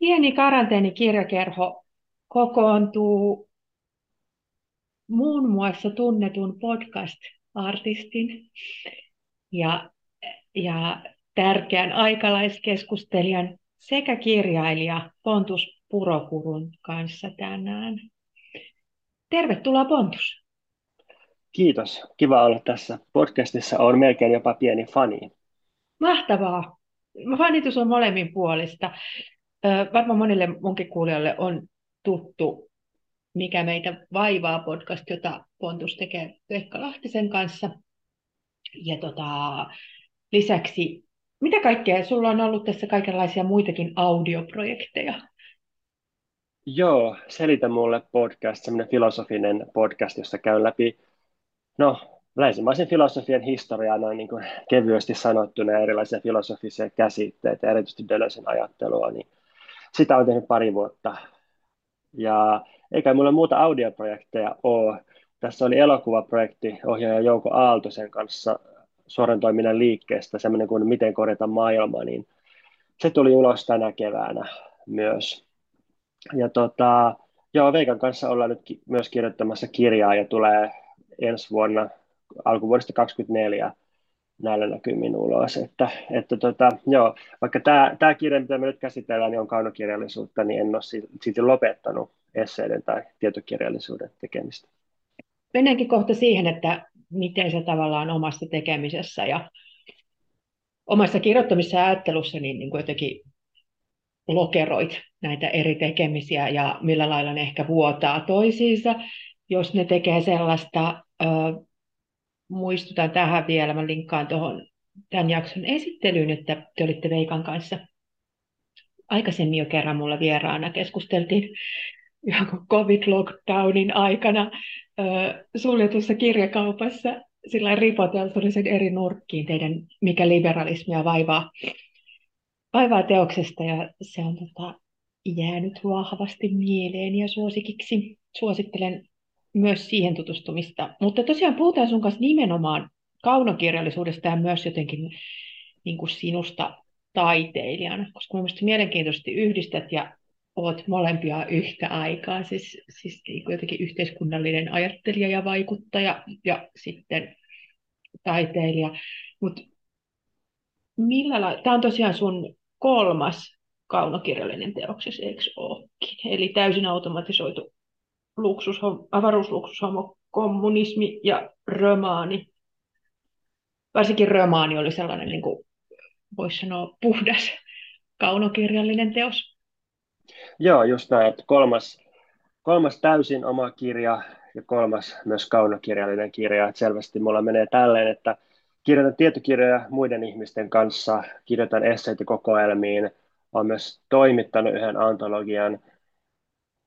Pieni karanteenikirjakerho kokoontuu muun muassa tunnetun podcast-artistin ja, ja tärkeän aikalaiskeskustelijan sekä kirjailija Pontus Purokurun kanssa tänään. Tervetuloa Pontus. Kiitos. Kiva olla tässä podcastissa. Olen melkein jopa pieni fani. Mahtavaa. Fanitus on molemmin puolista. Varmaan monille munkin kuulijoille on tuttu Mikä meitä vaivaa podcast, jota Pontus tekee Pekka Lahtisen kanssa. Ja tota, lisäksi, mitä kaikkea, sulla on ollut tässä kaikenlaisia muitakin audioprojekteja? Joo, Selitä mulle podcast, semmoinen filosofinen podcast, jossa käyn läpi, no, länsimaisen filosofian historiaa noin niin kuin kevyesti sanottuna erilaisia filosofisia käsitteitä, erityisesti Deleuzen ajattelua, niin sitä on tehnyt pari vuotta. Ja eikä mulla muuta audioprojekteja ole. Tässä oli elokuvaprojekti ohjaaja Jouko Aaltosen kanssa suoran toiminnan liikkeestä, semmoinen kuin Miten korjata maailma, niin se tuli ulos tänä keväänä myös. Ja tota, joo, Veikan kanssa ollaan nyt myös kirjoittamassa kirjaa ja tulee ensi vuonna, alkuvuodesta 2024 näillä näkymin ulos. Että, että tota, joo, vaikka tämä, tämä kirja, mitä me nyt käsitellään, niin on kaunokirjallisuutta, niin en ole siitä lopettanut esseiden tai tietokirjallisuuden tekemistä. Mennäänkin kohta siihen, että miten se tavallaan omassa tekemisessä ja omassa kirjoittamissa ja ajattelussa niin, niin jotenkin lokeroit näitä eri tekemisiä ja millä lailla ne ehkä vuotaa toisiinsa, jos ne tekee sellaista, muistutan tähän vielä, mä linkkaan tuohon tämän jakson esittelyyn, että te olitte Veikan kanssa aikaisemmin jo kerran mulla vieraana keskusteltiin covid-lockdownin aikana ö, suljetussa kirjakaupassa sillä ripoteltu sen eri nurkkiin teidän Mikä liberalismia vaivaa, vaivaa teoksesta ja se on tota, jäänyt vahvasti mieleen ja suosikiksi. Suosittelen myös siihen tutustumista. Mutta tosiaan puhutaan sun kanssa nimenomaan kaunokirjallisuudesta ja myös jotenkin niin kuin sinusta taiteilijana, koska mielestäni mielenkiintoisesti yhdistät ja olet molempia yhtä aikaa, siis, siis niin kuin jotenkin yhteiskunnallinen ajattelija ja vaikuttaja ja sitten taiteilija. Mutta millä la... Tämä on tosiaan sun kolmas kaunokirjallinen teoksesi, eikö olekin? Eli täysin automatisoitu luksus, avaruusluksushomo, kommunismi ja romaani. Varsinkin romaani oli sellainen, niin kuin voisi sanoa, puhdas kaunokirjallinen teos. Joo, just näin. Kolmas, kolmas täysin oma kirja ja kolmas myös kaunokirjallinen kirja. Että selvästi mulla menee tälleen, että kirjoitan tietokirjoja muiden ihmisten kanssa, kirjoitan esseitä kokoelmiin, olen myös toimittanut yhden antologian.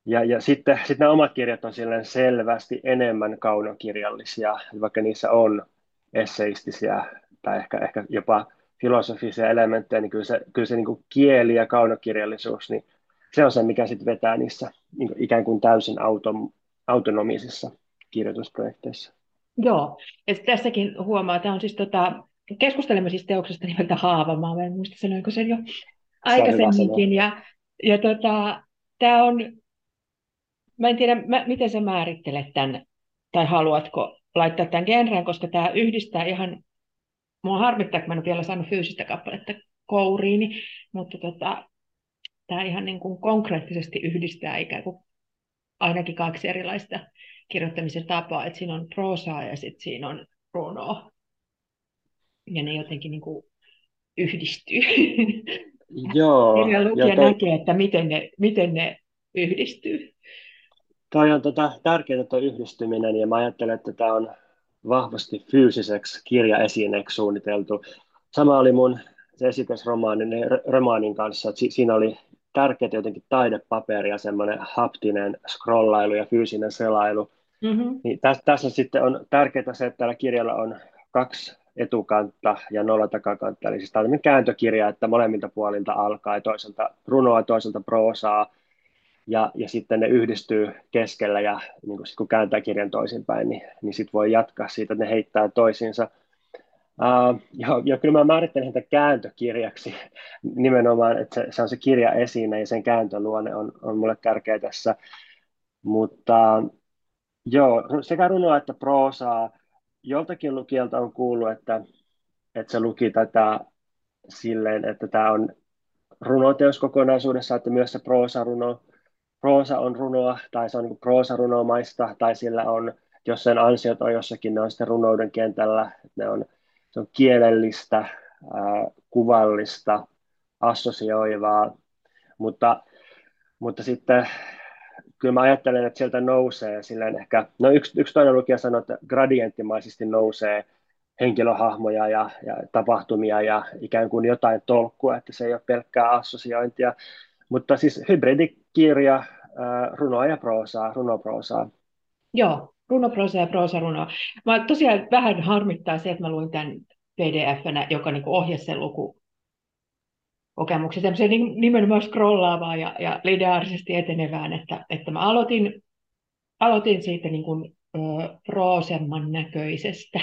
Ja, ja sitten, sitten nämä omat kirjat on selvästi enemmän kaunokirjallisia, vaikka niissä on esseistisiä tai ehkä, ehkä jopa filosofisia elementtejä, niin kyllä se, kyllä se niin kuin kieli ja kaunokirjallisuus, niin se on se, mikä sitten vetää niissä niin kuin ikään kuin täysin autom, autonomisissa kirjoitusprojekteissa. Joo, ja tässäkin huomaa, että on siis tota, keskustelemme siis teoksesta nimeltä Haavamaa, mä en muista sanoinko sen jo aikaisemminkin, ja, ja tota, tämä on, mä en tiedä, mä, miten sä määrittelet tämän, tai haluatko laittaa tämän genreen, koska tämä yhdistää ihan, mua harmittaa, että mä en ole vielä saanut fyysistä kappaletta kouriini, mutta tota, tämä ihan niin kuin konkreettisesti yhdistää ikään kuin ainakin kaksi erilaista kirjoittamisen tapaa, että siinä on prosaa ja sitten siinä on runoa. Ja ne jotenkin niin kuin yhdistyy. Joo. Kirjan lukija toi... näkee, että miten ne, miten ne yhdistyy. Toi on tota, tärkeää tuo yhdistyminen ja mä ajattelen, että tämä on vahvasti fyysiseksi kirjaesineeksi suunniteltu. Sama oli mun se esitysromaanin romaanin kanssa, että siinä oli tärkeää jotenkin taidepaperi ja semmoinen haptinen scrollailu ja fyysinen selailu. Mm-hmm. Niin tässä, tässä sitten on tärkeää se, että tällä kirjalla on kaksi etukantta ja nolla takakantta. Eli siis tämä on kääntökirja, että molemmilta puolilta alkaa ja toiselta runoa toiselta proosaa. Ja, ja sitten ne yhdistyy keskellä ja niin kun, sit kun kääntää kirjan toisinpäin, niin, niin sitten voi jatkaa siitä, että ne heittää toisiinsa. Uh, ja, ja kyllä mä määrittelen sitä kääntökirjaksi nimenomaan, että se, se on se kirja esine ja sen kääntöluonne on, on mulle tärkeä tässä. Mutta joo, sekä runoa että proosaa. Joltakin lukijalta on kuullut, että, että se luki tätä silleen, että tämä on runoteos kokonaisuudessa, että myös se proosaruno, proosa on runoa, tai se on niin proosarunomaista, tai sillä on, jos sen ansiot on jossakin, ne on sitten runouden kentällä, ne on, se on kielellistä, ää, kuvallista, assosioivaa, mutta, mutta sitten kyllä mä ajattelen, että sieltä nousee silleen ehkä, no yksi, yksi toinen lukija sanoi, että gradienttimaisesti nousee henkilöhahmoja ja, ja tapahtumia ja ikään kuin jotain tolkkua, että se ei ole pelkkää assosiointia. Mutta siis hybridikirja, äh, runoa ja proosaa, runoproosaa. Joo, runoproosa ja proosarunoa. Mä tosiaan vähän harmittaa se, että mä luin tämän pdf-nä, joka niin ohjasi sen luku kokemuksia, semmoisia nimenomaan scrollaavaa ja, ja lineaarisesti etenevään, että, että mä aloitin, aloitin siitä niin kuin, ö, proosemman näköisestä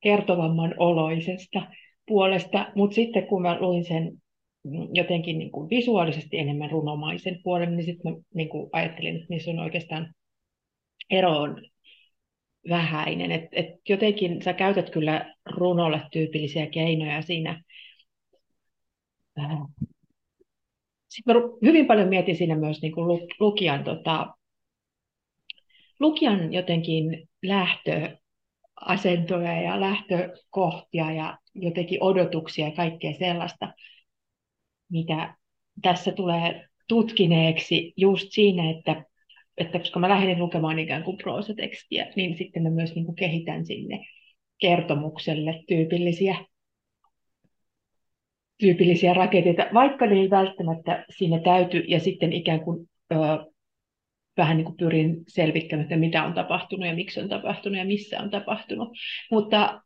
kertovamman oloisesta puolesta, mutta sitten kun mä luin sen jotenkin niin kuin visuaalisesti enemmän runomaisen puolen, niin sitten niin ajattelin, että niissä on oikeastaan ero on vähäinen. Et, et jotenkin sä käytät kyllä runolle tyypillisiä keinoja siinä. Sitten mä hyvin paljon mietin siinä myös niin kuin lukijan, tota, lukijan jotenkin lähtö asentoja ja lähtökohtia ja jotenkin odotuksia ja kaikkea sellaista, mitä tässä tulee tutkineeksi just siinä, että, että koska mä lähdin lukemaan ikään kuin proosatekstiä, niin sitten mä myös niin kuin kehitän sinne kertomukselle tyypillisiä, tyypillisiä rakenteita, vaikka ne ei välttämättä siinä täyty, ja sitten ikään kuin ö, vähän niin kuin pyrin selvittämään, että mitä on tapahtunut ja miksi on tapahtunut ja missä on tapahtunut. Mutta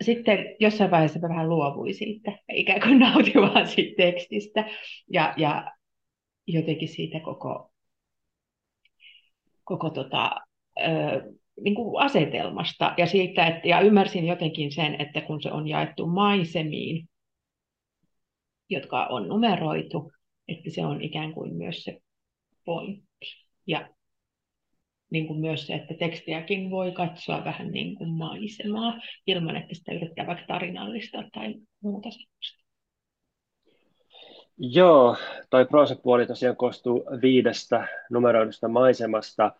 sitten jossain vaiheessa mä vähän luovuin siitä, ikään kuin nautin vaan siitä tekstistä ja, ja jotenkin siitä koko, koko tota, ö, niin kuin asetelmasta ja siitä, että, ja ymmärsin jotenkin sen, että kun se on jaettu maisemiin, jotka on numeroitu, että se on ikään kuin myös se pointti. Ja niin kuin myös se, että tekstiäkin voi katsoa vähän niin kuin maisemaa, ilman että sitä yrittää vaikka tarinallista tai muuta sellaista. Joo, toi proosapuoli tosiaan koostuu viidestä numeroidusta maisemasta,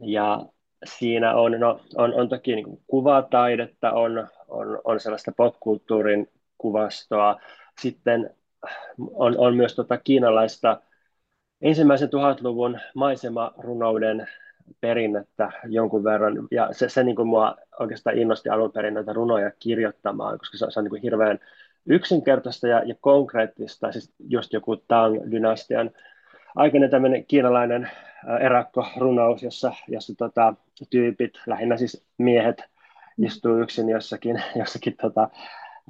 ja siinä on, no, on, on toki niin kuin kuvataidetta, on, on, on sellaista popkulttuurin kuvastoa, sitten on, on myös tota kiinalaista ensimmäisen tuhatluvun maisemarunouden perinnettä jonkun verran, ja se, se niin kuin mua oikeastaan innosti alun perin näitä runoja kirjoittamaan, koska se, se on niin kuin hirveän yksinkertaista ja, ja konkreettista, siis just joku Tang-dynastian aikainen tämmöinen kiinalainen erakkorunous, jossa, jossa tota, tyypit, lähinnä siis miehet, istuu yksin jossakin, jossakin tota,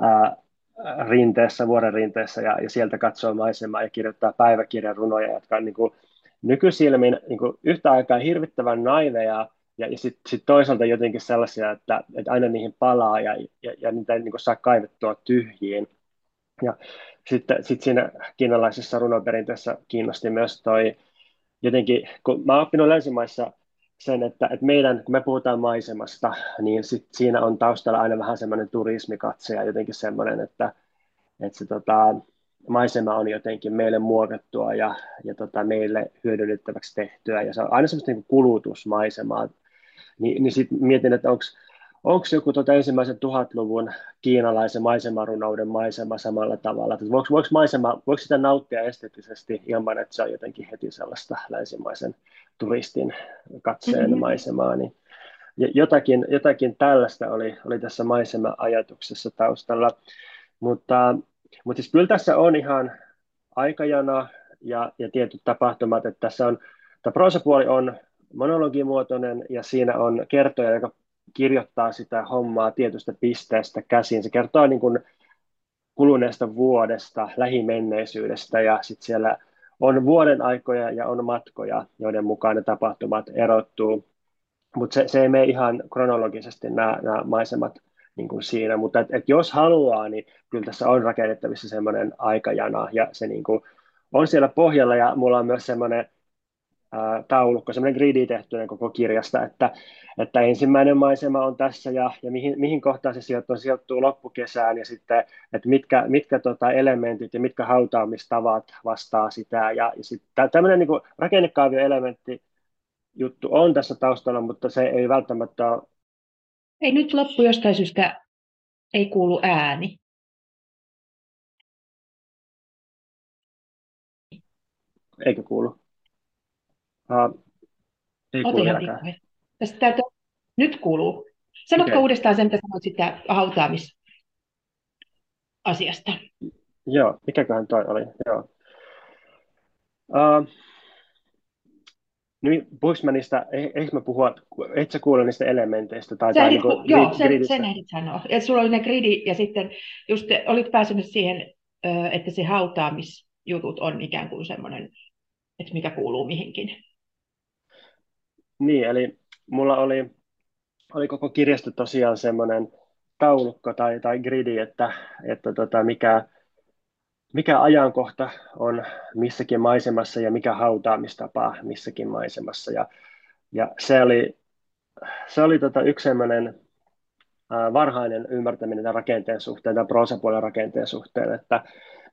ää, rinteessä, vuoren rinteessä ja, ja sieltä katsoo maisemaa ja kirjoittaa päiväkirjan runoja, jotka on niin kuin, nykysilmin niin kuin, yhtä aikaa hirvittävän naiveja ja, ja sitten sit toisaalta jotenkin sellaisia, että, että aina niihin palaa ja, ja, ja niitä ei niin saa kaivettua tyhjiin. Ja sitten sit siinä kiinalaisessa runoperinteessä kiinnosti myös toi jotenkin, kun mä oon oppinut länsimaissa sen, että, että meidän, kun me puhutaan maisemasta, niin sit siinä on taustalla aina vähän semmoinen turismikatse ja jotenkin semmoinen, että, että se tota, maisema on jotenkin meille muokattua ja, ja tota, meille hyödynnettäväksi tehtyä ja se on aina semmoista niin kulutusmaisemaa. Ni, niin sitten mietin, että onko joku tota ensimmäisen tuhatluvun kiinalaisen maisemarunouden maisema samalla tavalla, että voiko, voiko, maisema, voiko sitä nauttia esteettisesti ilman, että se on jotenkin heti sellaista länsimaisen turistin katseen mm-hmm. maisemaa, niin jotakin, jotakin tällaista oli, oli tässä maisema-ajatuksessa taustalla, mutta, mutta siis kyllä tässä on ihan aikajana ja, ja tietyt tapahtumat, että tässä on, tämä proosapuoli on monologimuotoinen ja siinä on kertoja, joka kirjoittaa sitä hommaa tietystä pisteestä käsin. Se kertoo niin kuin kuluneesta vuodesta, lähimenneisyydestä ja sitten siellä on vuoden aikoja ja on matkoja, joiden mukaan ne tapahtumat erottuu. Mutta se, se ei mene ihan kronologisesti nämä maisemat niin kuin siinä, mutta et, et jos haluaa, niin kyllä tässä on rakennettavissa semmoinen aikajana ja se niin kuin on siellä pohjalla ja mulla on myös semmoinen taulukko, semmoinen gridi tehty koko kirjasta, että, että ensimmäinen maisema on tässä ja, ja mihin, mihin kohtaan se sijoittuu, se sijoittuu loppukesään ja sitten, että mitkä, mitkä tota elementit ja mitkä hautaamistavat vastaa sitä ja, ja sitten tämmöinen niin rakennekaavioelementti juttu on tässä taustalla, mutta se ei välttämättä ole... Ei nyt loppu jostain syystä, ei kuulu ääni. Eikö kuulu? Uh, ei kuulu vieläkään. Tästä. Nyt kuuluu. Sanotko okay. uudestaan sen, mitä sanoit sitä hautaamisasiasta? Joo, mikäköhän toi oli? Joo. Uh, niin, puhuinko mä niistä, eikö mä puhua, et sä kuule niistä elementeistä? Tai, tai niin kuin, joo, sen, sen ehdit sanoa. Et sulla oli ne gridi ja sitten just olit pääsemässä siihen, että se hautaamisjutut on ikään kuin semmoinen, että mikä kuuluu mihinkin. Niin, eli mulla oli, oli koko kirjasto tosiaan semmoinen taulukko tai, tai gridi, että, että tota, mikä, mikä ajankohta on missäkin maisemassa ja mikä hautaamistapa missäkin maisemassa. Ja, ja se oli, se oli tota yksi sellainen varhainen ymmärtäminen tämän rakenteen suhteen, tämän proosapuolen rakenteen suhteen, että,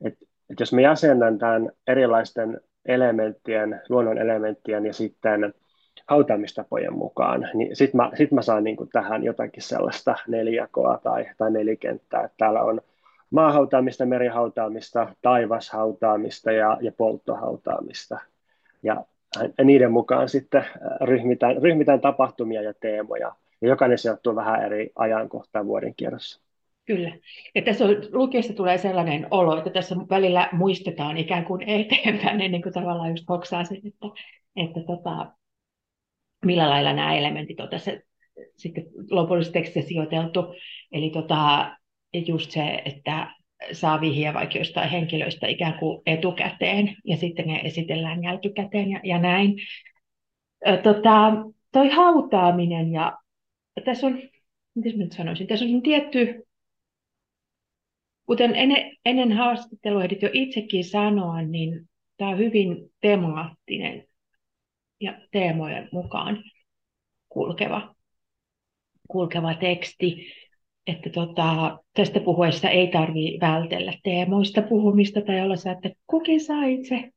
että, että jos me jäsennän tämän erilaisten elementtien, luonnon elementtien ja sitten hautaamistapojen mukaan, niin sitten mä, sit mä saan niin tähän jotakin sellaista nelijakoa tai, tai nelikenttää. Että täällä on maahautaamista, merihautaamista, taivashautaamista ja, ja polttohautaamista. Ja niiden mukaan sitten ryhmitään, ryhmitään tapahtumia ja teemoja. Ja jokainen sijoittuu vähän eri ajankohtaan vuoden kierrossa. Kyllä. Ja tässä on, lukiessa tulee sellainen olo, että tässä välillä muistetaan ikään kuin eteenpäin, ennen kuin tavallaan just hoksaa sen, että, että tota, millä lailla nämä elementit on tässä sitten lopullisessa tekstissä sijoiteltu. Eli tota, just se, että saa vihjaa vaikka jostain henkilöistä ikään kuin etukäteen ja sitten ne esitellään jälkikäteen ja, ja näin. Tota, toi hautaaminen ja tässä on, miten nyt sanoisin, tässä on tietty, kuten ennen, ennen haastattelua ehdit jo itsekin sanoa, niin tämä on hyvin temaattinen ja teemojen mukaan kulkeva, kulkeva teksti että tota, tästä puhuessa ei tarvitse vältellä teemoista puhumista tai olla se, että kukin saa itse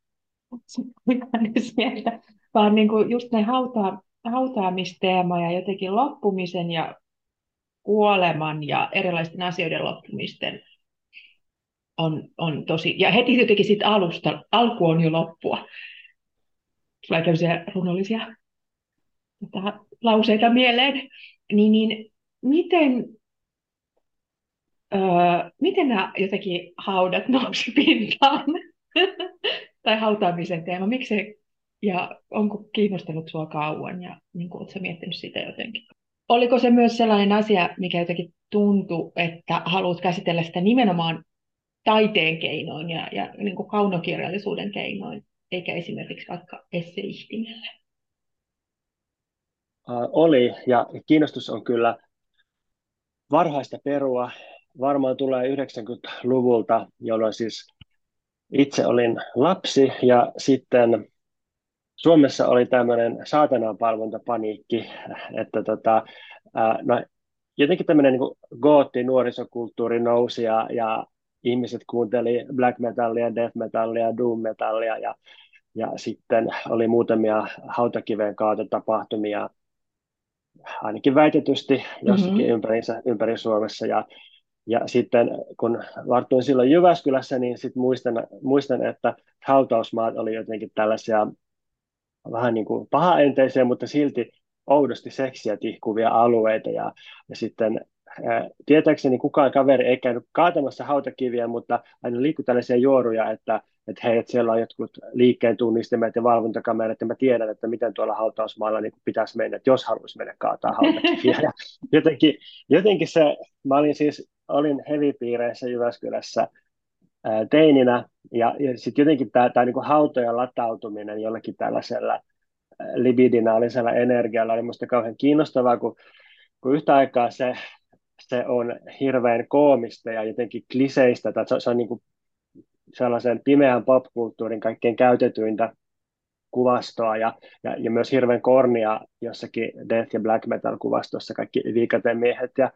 sieltä, vaan niin kuin just ne hautaa, hautaamisteemoja, jotenkin loppumisen ja kuoleman ja erilaisten asioiden loppumisten on, on tosi, ja heti jotenkin siitä alusta, alku on jo loppua. Tulee tämmöisiä runollisia tota, lauseita mieleen. Niin, niin miten öö, miten nämä jotenkin haudat nousi pintaan? tai hautaamisen teema, miksi ja onko kiinnostanut sinua kauan ja niin kuin, oletko miettinyt sitä jotenkin? Oliko se myös sellainen asia, mikä jotenkin tuntui, että haluat käsitellä sitä nimenomaan taiteen keinoin ja, ja niin kuin kaunokirjallisuuden keinoin, eikä esimerkiksi vaikka esseihtimellä? Oli, ja kiinnostus on kyllä varhaista perua varmaan tulee 90-luvulta, jolloin siis itse olin lapsi ja sitten Suomessa oli tämmöinen saatananpalvontapaniikki, että tota, no, jotenkin tämmöinen niin gootti nuorisokulttuuri nousi ja, ja ihmiset kuunteli black metallia, death metallia, doom metallia ja, ja sitten oli muutamia hautakiveen kaatotapahtumia ainakin väitetysti jossakin mm-hmm. ympäri, ympäri Suomessa ja ja sitten kun vartuin silloin Jyväskylässä, niin sitten muistan, muistan, että hautausmaat oli jotenkin tällaisia vähän niin kuin pahaenteisiä, mutta silti oudosti seksiä tihkuvia alueita. Ja, ja sitten ää, tietääkseni kukaan kaveri ei käynyt kaatamassa hautakiviä, mutta aina liikkui tällaisia juoruja, että, että hei, että siellä on jotkut liikkeen tunnistimet ja valvontakamerat, ja mä tiedän, että miten tuolla hautausmaalla niin pitäisi mennä, että jos haluaisi mennä kaataa hautakiviä. Jotenkin, jotenkin se, mä olin siis olin hevipiireissä Jyväskylässä ää, teininä, ja, ja sitten jotenkin tämä niinku hautojen latautuminen jollakin tällaisella libidinäalisellä energialla oli minusta kauhean kiinnostavaa, kun, kun yhtä aikaa se se on hirveän koomista ja jotenkin kliseistä, tai se, se on niin kuin sellaisen pimeän popkulttuurin kaikkein käytetyintä kuvastoa ja, ja, ja myös hirveän kornia jossakin death ja black metal kuvastossa kaikki viikaten miehet ja,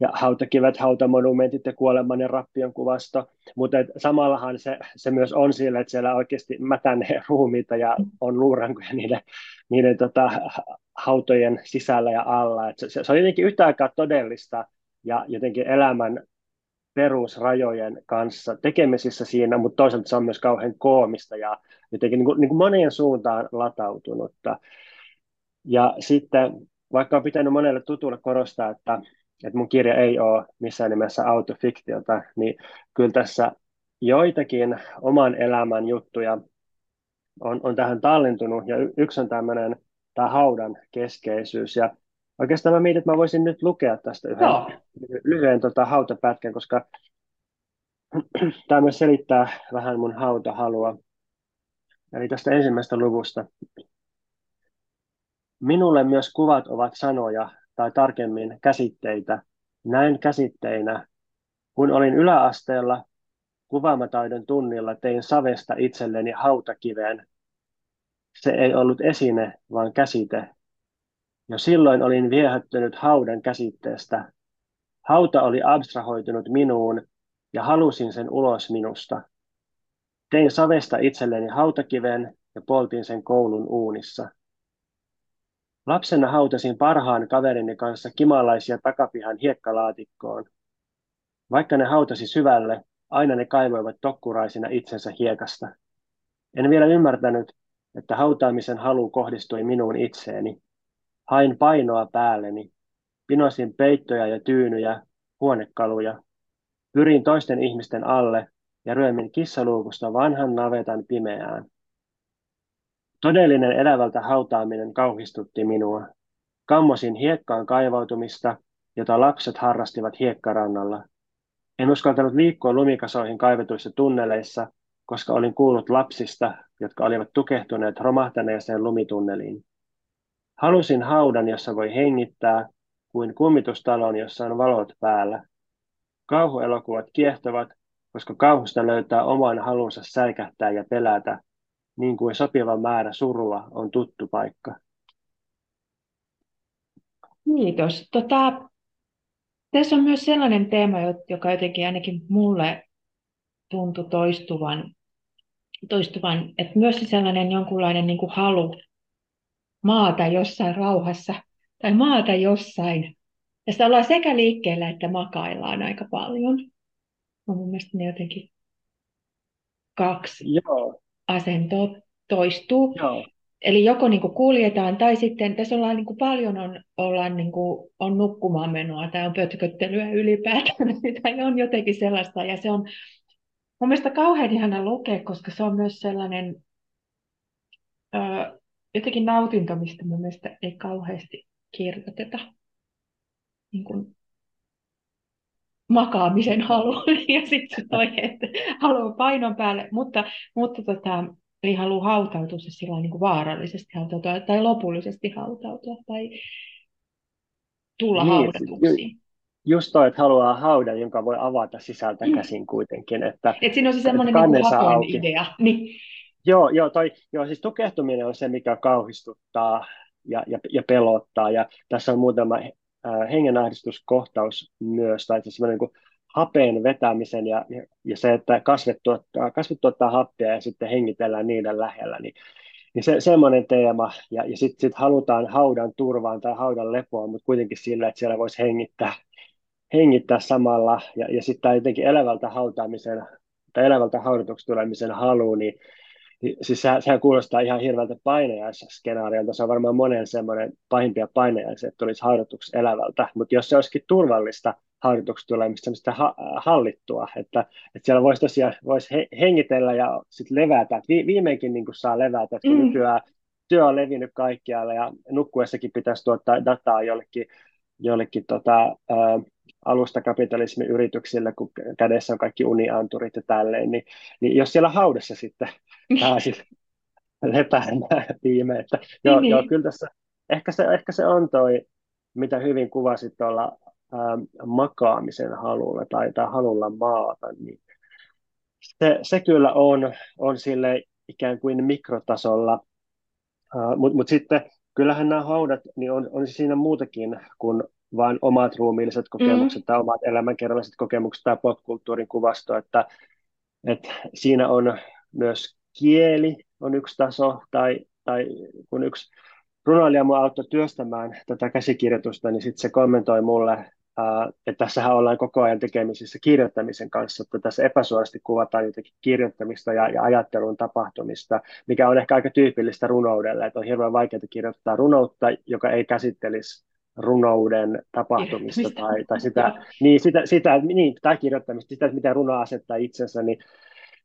ja hautakivet, hautamonumentit ja kuoleman ja rappion kuvasto, mutta samallahan se, se myös on sillä, että siellä oikeasti mätänee ruumiita ja on luurankoja niiden, niiden tota, hautojen sisällä ja alla. Et se, se on jotenkin yhtä aikaa todellista ja jotenkin elämän perusrajojen kanssa tekemisissä siinä, mutta toisaalta se on myös kauhean koomista ja jotenkin niin kuin, niin kuin moneen suuntaan latautunutta. Ja sitten, vaikka on pitänyt monelle tutulle korostaa, että, että mun kirja ei ole missään nimessä autofiktiota, niin kyllä tässä joitakin oman elämän juttuja on, on tähän tallentunut, ja yksi on tämmöinen tämä haudan keskeisyys, ja Oikeastaan mä mietin, että mä voisin nyt lukea tästä yhden no. lyhyen tota, hautapätkän, koska tämä myös selittää vähän mun hautahalua. Eli tästä ensimmäisestä luvusta. Minulle myös kuvat ovat sanoja, tai tarkemmin käsitteitä. Näin käsitteinä. Kun olin yläasteella, kuvaamataidon tunnilla tein savesta itselleni hautakiveen. Se ei ollut esine, vaan käsite, jo silloin olin viehättynyt haudan käsitteestä. Hauta oli abstrahoitunut minuun ja halusin sen ulos minusta. Tein savesta itselleni hautakiven ja poltin sen koulun uunissa. Lapsena hautasin parhaan kaverini kanssa kimalaisia takapihan hiekkalaatikkoon. Vaikka ne hautasi syvälle, aina ne kaivoivat tokkuraisina itsensä hiekasta. En vielä ymmärtänyt, että hautaamisen halu kohdistui minuun itseeni. Hain painoa päälleni. Pinosin peittoja ja tyynyjä, huonekaluja. Pyrin toisten ihmisten alle ja ryömin kissaluukusta vanhan navetan pimeään. Todellinen elävältä hautaaminen kauhistutti minua. Kammosin hiekkaan kaivautumista, jota lapset harrastivat hiekkarannalla. En uskaltanut liikkua lumikasoihin kaivetuissa tunneleissa, koska olin kuullut lapsista, jotka olivat tukehtuneet romahtaneeseen lumitunneliin. Halusin haudan, jossa voi hengittää, kuin kummitustalon, jossa on valot päällä. Kauhuelokuvat kiehtovat, koska kauhusta löytää oman halunsa säikähtää ja pelätä, niin kuin sopiva määrä surua on tuttu paikka. Kiitos. Tota, tässä on myös sellainen teema, joka jotenkin ainakin mulle tuntui toistuvan, toistuvan että myös sellainen jonkunlainen niin kuin halu maata jossain rauhassa tai maata jossain. Ja sitä ollaan sekä liikkeellä että makaillaan aika paljon. On mun mielestä ne jotenkin kaksi Joo. asentoa toistuu. Joo. Eli joko niin kuin kuljetaan tai sitten tässä ollaan niin kuin paljon on, ollaan niin kuin, on nukkumaan menoa tai on pötköttelyä ylipäätään tai on jotenkin sellaista ja se on mun mielestä kauhean ihana lukea, koska se on myös sellainen ö, jotenkin nautinto, mistä mun mielestä ei kauheasti kirjoiteta. Niin kuin makaamisen halu ja sitten toi, että haluaa painon päälle, mutta, mutta tota, ei halua hautautua se sillä niin kuin vaarallisesti hautautua tai lopullisesti hautautua tai tulla niin, haudatuksi. Just toi, että haluaa haudan, jonka voi avata sisältä mm. käsin kuitenkin. Että, Et siinä on se semmoinen niin idea. Niin. Joo, joo, toi, joo, siis tukehtuminen on se, mikä kauhistuttaa ja, ja, ja pelottaa. Ja tässä on muutama äh, hengenahdistuskohtaus myös, tai siis semmoinen niin hapen vetämisen ja, ja, ja se, että kasvit tuottaa, kasvit tuottaa happea ja sitten hengitellään niiden lähellä, niin, niin se, semmoinen teema. Ja, ja sitten sit halutaan haudan turvaan tai haudan lepoa, mutta kuitenkin sillä, että siellä voisi hengittää, hengittää samalla. Ja, ja sitten jotenkin elävältä hautaamisen tai elävältä haudatuksi tulemisen halu, niin niin, siis sehän, sehän kuulostaa ihan hirveältä painajaisskenaariolta. Se on varmaan monen semmoinen pahimpia painajaisia, että tulisi haudatuksi elävältä. Mutta jos se olisikin turvallista haudutuksi tulemista, semmoista ha- hallittua, että, että siellä voisi tosiaan voisi he, hengitellä ja sitten levätä. Vi- viimeinkin niin saa levätä, että kun mm. nykyään työ on levinnyt kaikkialle ja nukkuessakin pitäisi tuottaa dataa jollekin, jollekin tota, ää, alustakapitalismin yrityksille, kun kädessä on kaikki unianturit ja tälleen, niin, niin jos siellä haudassa sitten pääsit lepäämään viime, että joo, niin. joo, kyllä tässä, ehkä se, ehkä se on toi, mitä hyvin kuvasit tuolla ähm, makaamisen halulla tai, tai halulla maata, niin se, se kyllä on, on sille ikään kuin mikrotasolla, uh, mutta mut sitten kyllähän nämä haudat, niin on, on siinä muutakin kuin vain omat ruumiilliset kokemukset mm. tai omat elämänkerralliset kokemukset tai popkulttuurin kuvasto, että, että siinä on myös kieli on yksi taso tai, tai kun yksi runoilija mua auttoi työstämään tätä käsikirjoitusta, niin sitten se kommentoi mulle että tässähän ollaan koko ajan tekemisissä kirjoittamisen kanssa, että tässä epäsuorasti kuvataan jotenkin kirjoittamista ja, ja ajattelun tapahtumista, mikä on ehkä aika tyypillistä runoudelle, että on hirveän vaikeaa kirjoittaa runoutta, joka ei käsittelisi runouden tapahtumista tai, tai sitä, niin, sitä, sitä, niin, tai kirjoittamista, sitä, että miten runo asettaa itsensä, niin,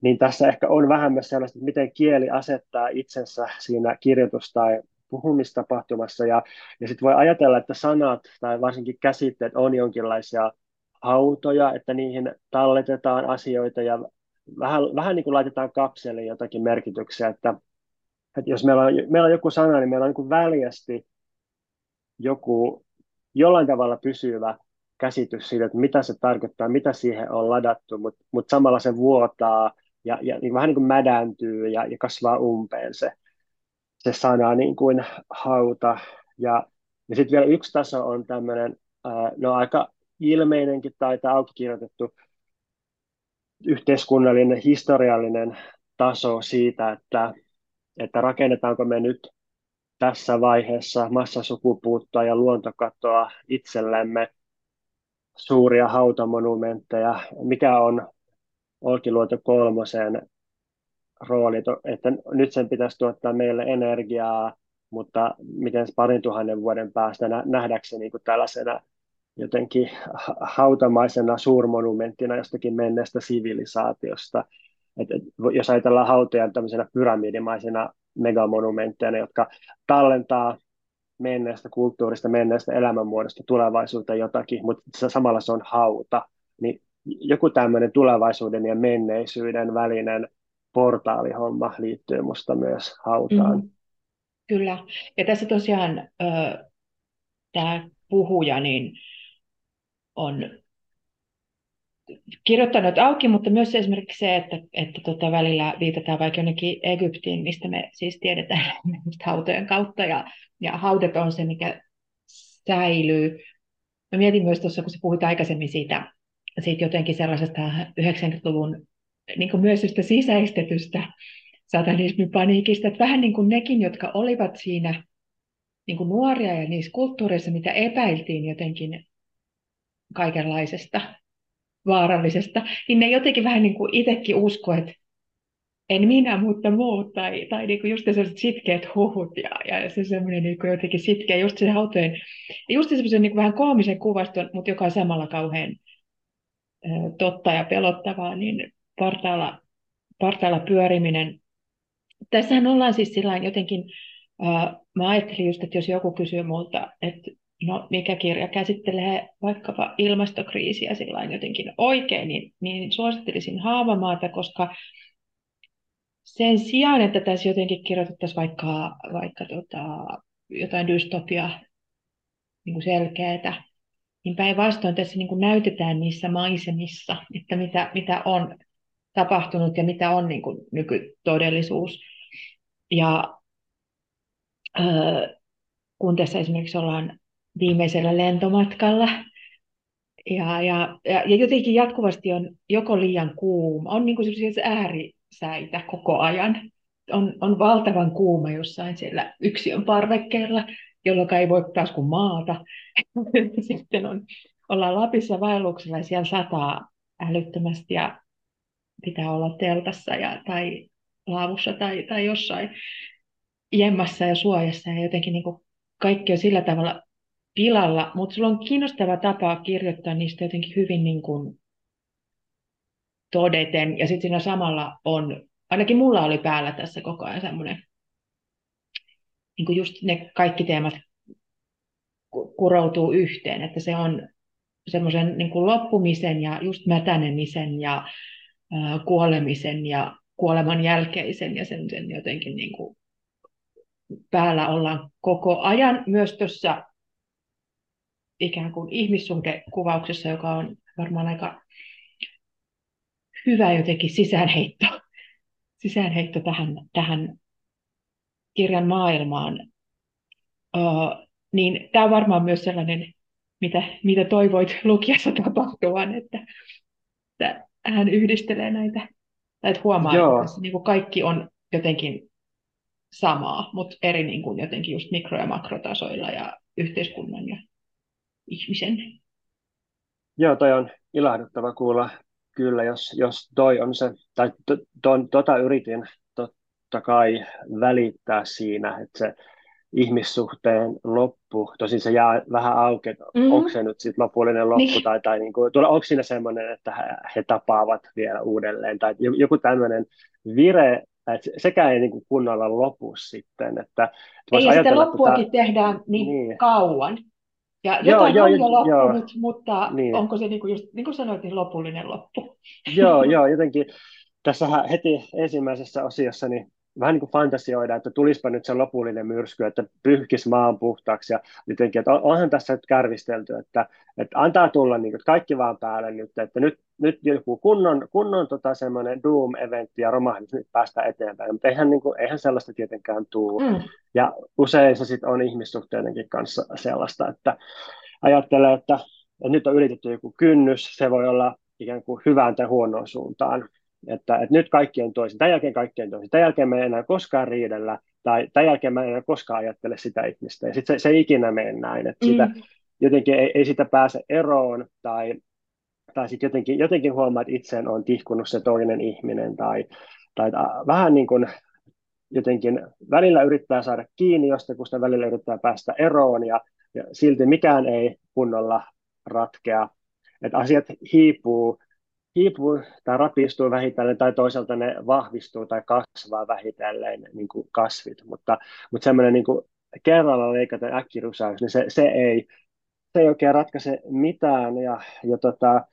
niin tässä ehkä on vähän myös sellaista, että miten kieli asettaa itsensä siinä kirjoitus- tai puhumistapahtumassa. Ja, ja sitten voi ajatella, että sanat tai varsinkin käsitteet on jonkinlaisia hautoja, että niihin talletetaan asioita ja vähän, vähän niin kuin laitetaan kapseliin jotakin merkityksiä, että, että jos meillä on, meillä on joku sana, niin meillä on niin väljästi joku jollain tavalla pysyvä käsitys siitä, että mitä se tarkoittaa, mitä siihen on ladattu, mutta mut samalla se vuotaa ja, ja niin vähän niin kuin mädäntyy ja, ja kasvaa umpeen se, se sana niin kuin hauta. Ja, ja sitten vielä yksi taso on tämmöinen, no aika ilmeinenkin tai auki kirjoitettu yhteiskunnallinen, historiallinen taso siitä, että, että rakennetaanko me nyt tässä vaiheessa massasukupuuttoa ja luontokatoa itsellemme suuria hautamonumentteja, mikä on Olkiluoto kolmosen rooli, että nyt sen pitäisi tuottaa meille energiaa, mutta miten parin tuhannen vuoden päästä nähdäkseni niin kuin tällaisena jotenkin hautamaisena suurmonumenttina jostakin menneestä sivilisaatiosta. Et, et, jos ajatellaan hautoja tämmöisenä pyramidimaisena megamonumentteina, jotka tallentaa menneestä kulttuurista, menneestä elämänmuodosta tulevaisuuteen jotakin, mutta samalla se on hauta, niin joku tämmöinen tulevaisuuden ja menneisyyden välinen portaalihomma liittyy musta myös hautaan. Mm, kyllä. Ja tässä tosiaan tämä puhuja niin on kirjoittanut auki, mutta myös esimerkiksi se, että, että tota välillä viitataan vaikka jonnekin Egyptiin, mistä me siis tiedetään hautojen kautta, ja, ja haudet on se, mikä säilyy. Mä mietin myös tuossa, kun sä puhuit aikaisemmin siitä, siitä jotenkin sellaisesta 90-luvun niin kuin myös sitä sisäistetystä satanismipaniikista, että vähän niin kuin nekin, jotka olivat siinä niin kuin nuoria ja niissä kulttuureissa, mitä epäiltiin jotenkin kaikenlaisesta vaarallisesta, niin ne jotenkin vähän niin kuin itsekin usko, että en minä, mutta muut, tai, tai niin kuin just sellaiset sitkeät huhut, ja, ja se semmoinen niin jotenkin sitkeä, just se hautojen, just semmoisen niin kuin vähän koomisen kuvaston, mutta joka on samalla kauhean totta ja pelottavaa, niin partaalla, partaalla pyöriminen. Tässähän ollaan siis sillä jotenkin, äh, mä ajattelin just, että jos joku kysyy multa, että no, mikä kirja käsittelee vaikkapa ilmastokriisiä sillä jotenkin oikein, niin, niin suosittelisin Haavamaata, koska sen sijaan, että tässä jotenkin kirjoitettaisiin vaikka, vaikka tota, jotain dystopia niin selkeää, niin päinvastoin tässä niin kuin näytetään niissä maisemissa, että mitä, mitä on tapahtunut ja mitä on niin kuin nykytodellisuus. Ja äh, kun tässä esimerkiksi ollaan viimeisellä lentomatkalla, ja, ja, ja, ja jotenkin jatkuvasti on joko liian kuuma, on niin kuin äärisäitä koko ajan. On, on valtavan kuuma jossain siellä yksiön parvekkeella, jolloin ei voi taas kuin maata. Sitten on, ollaan Lapissa vaelluksella ja siellä sataa älyttömästi ja pitää olla teltassa ja, tai laavussa tai, tai jossain jemmassa ja suojassa ja jotenkin niin kuin kaikki on sillä tavalla pilalla, mutta sulla on kiinnostava tapa kirjoittaa niistä jotenkin hyvin niin kuin todeten ja sitten siinä samalla on, ainakin mulla oli päällä tässä koko ajan semmoinen, niin kuin just ne kaikki teemat kuroutuu yhteen, että se on semmoisen niin kuin loppumisen ja just mätänemisen ja kuolemisen ja kuoleman jälkeisen ja sen, sen jotenkin niin kuin päällä ollaan koko ajan myös tuossa ikään kuin ihmissuhdekuvauksessa, joka on varmaan aika hyvä jotenkin sisäänheitto, sisäänheitto tähän, tähän kirjan maailmaan, uh, niin tämä on varmaan myös sellainen, mitä, mitä toivoit lukiessa tapahtuvan, että, että hän yhdistelee näitä, tai että huomaa, Joo. että tässä niin kuin kaikki on jotenkin samaa, mutta eri niin kuin jotenkin just mikro- ja makrotasoilla ja yhteiskunnan ja ihmisen. Joo, toi on ilahduttava kuulla kyllä, jos, jos toi on se, tai to, to, tota yritin totta kai välittää siinä, että se ihmissuhteen loppu, tosin se jää vähän auki, että mm-hmm. onko se nyt sitten lopullinen loppu, niin. tai, tai niin kuin, onko siinä semmoinen, että he, he tapaavat vielä uudelleen, tai joku tämmöinen vire, että sekään ei niin kuin kunnolla lopu sitten. Että, että ei, sitä loppuakin tota, tehdään niin, niin kauan. Ja jotain joo, on jo loppunut, joo, mutta niin. onko se niin kuin, just, niin kuin sanoit, niin lopullinen loppu? Joo, joo, jotenkin tässä heti ensimmäisessä osiossa niin vähän niin kuin fantasioida, että tulispa nyt se lopullinen myrsky, että pyyhkisi maan puhtaaksi ja jotenkin, että onhan tässä nyt kärvistelty, että, että antaa tulla niin kuin, että kaikki vaan päälle nyt, että nyt, nyt joku kunnon, kunnon tota semmoinen Doom-eventti ja romahdus nyt päästä eteenpäin, mutta eihän, niin kuin, eihän sellaista tietenkään tule. Mm. Ja usein se sitten on ihmissuhteidenkin kanssa sellaista, että ajattelee, että, että nyt on ylitetty joku kynnys, se voi olla ikään kuin hyvään tai huonoon suuntaan että, että nyt kaikki on toisin, tämän jälkeen kaikki on toisin, tämän jälkeen me ei enää koskaan riidellä, tai tämän jälkeen mä en enää koskaan ajattele sitä ihmistä, ja sitten se, se ei ikinä mene näin, että sitä, mm. jotenkin ei, ei sitä pääse eroon, tai, tai sitten jotenkin, jotenkin huomaa, että itseen on tihkunut se toinen ihminen, tai, tai vähän niin kuin jotenkin välillä yrittää saada kiinni jostakin, sitä välillä yrittää päästä eroon, ja, ja silti mikään ei kunnolla ratkea, että asiat hiipuu, hiipuu tai rapistuu vähitellen, tai toisaalta ne vahvistuu tai kasvaa vähitellen niin kuin kasvit, mutta, mutta semmoinen niin kerralla leikata äkkirysäys, niin se, se, ei, se ei oikein ratkaise mitään, ja, ja tota,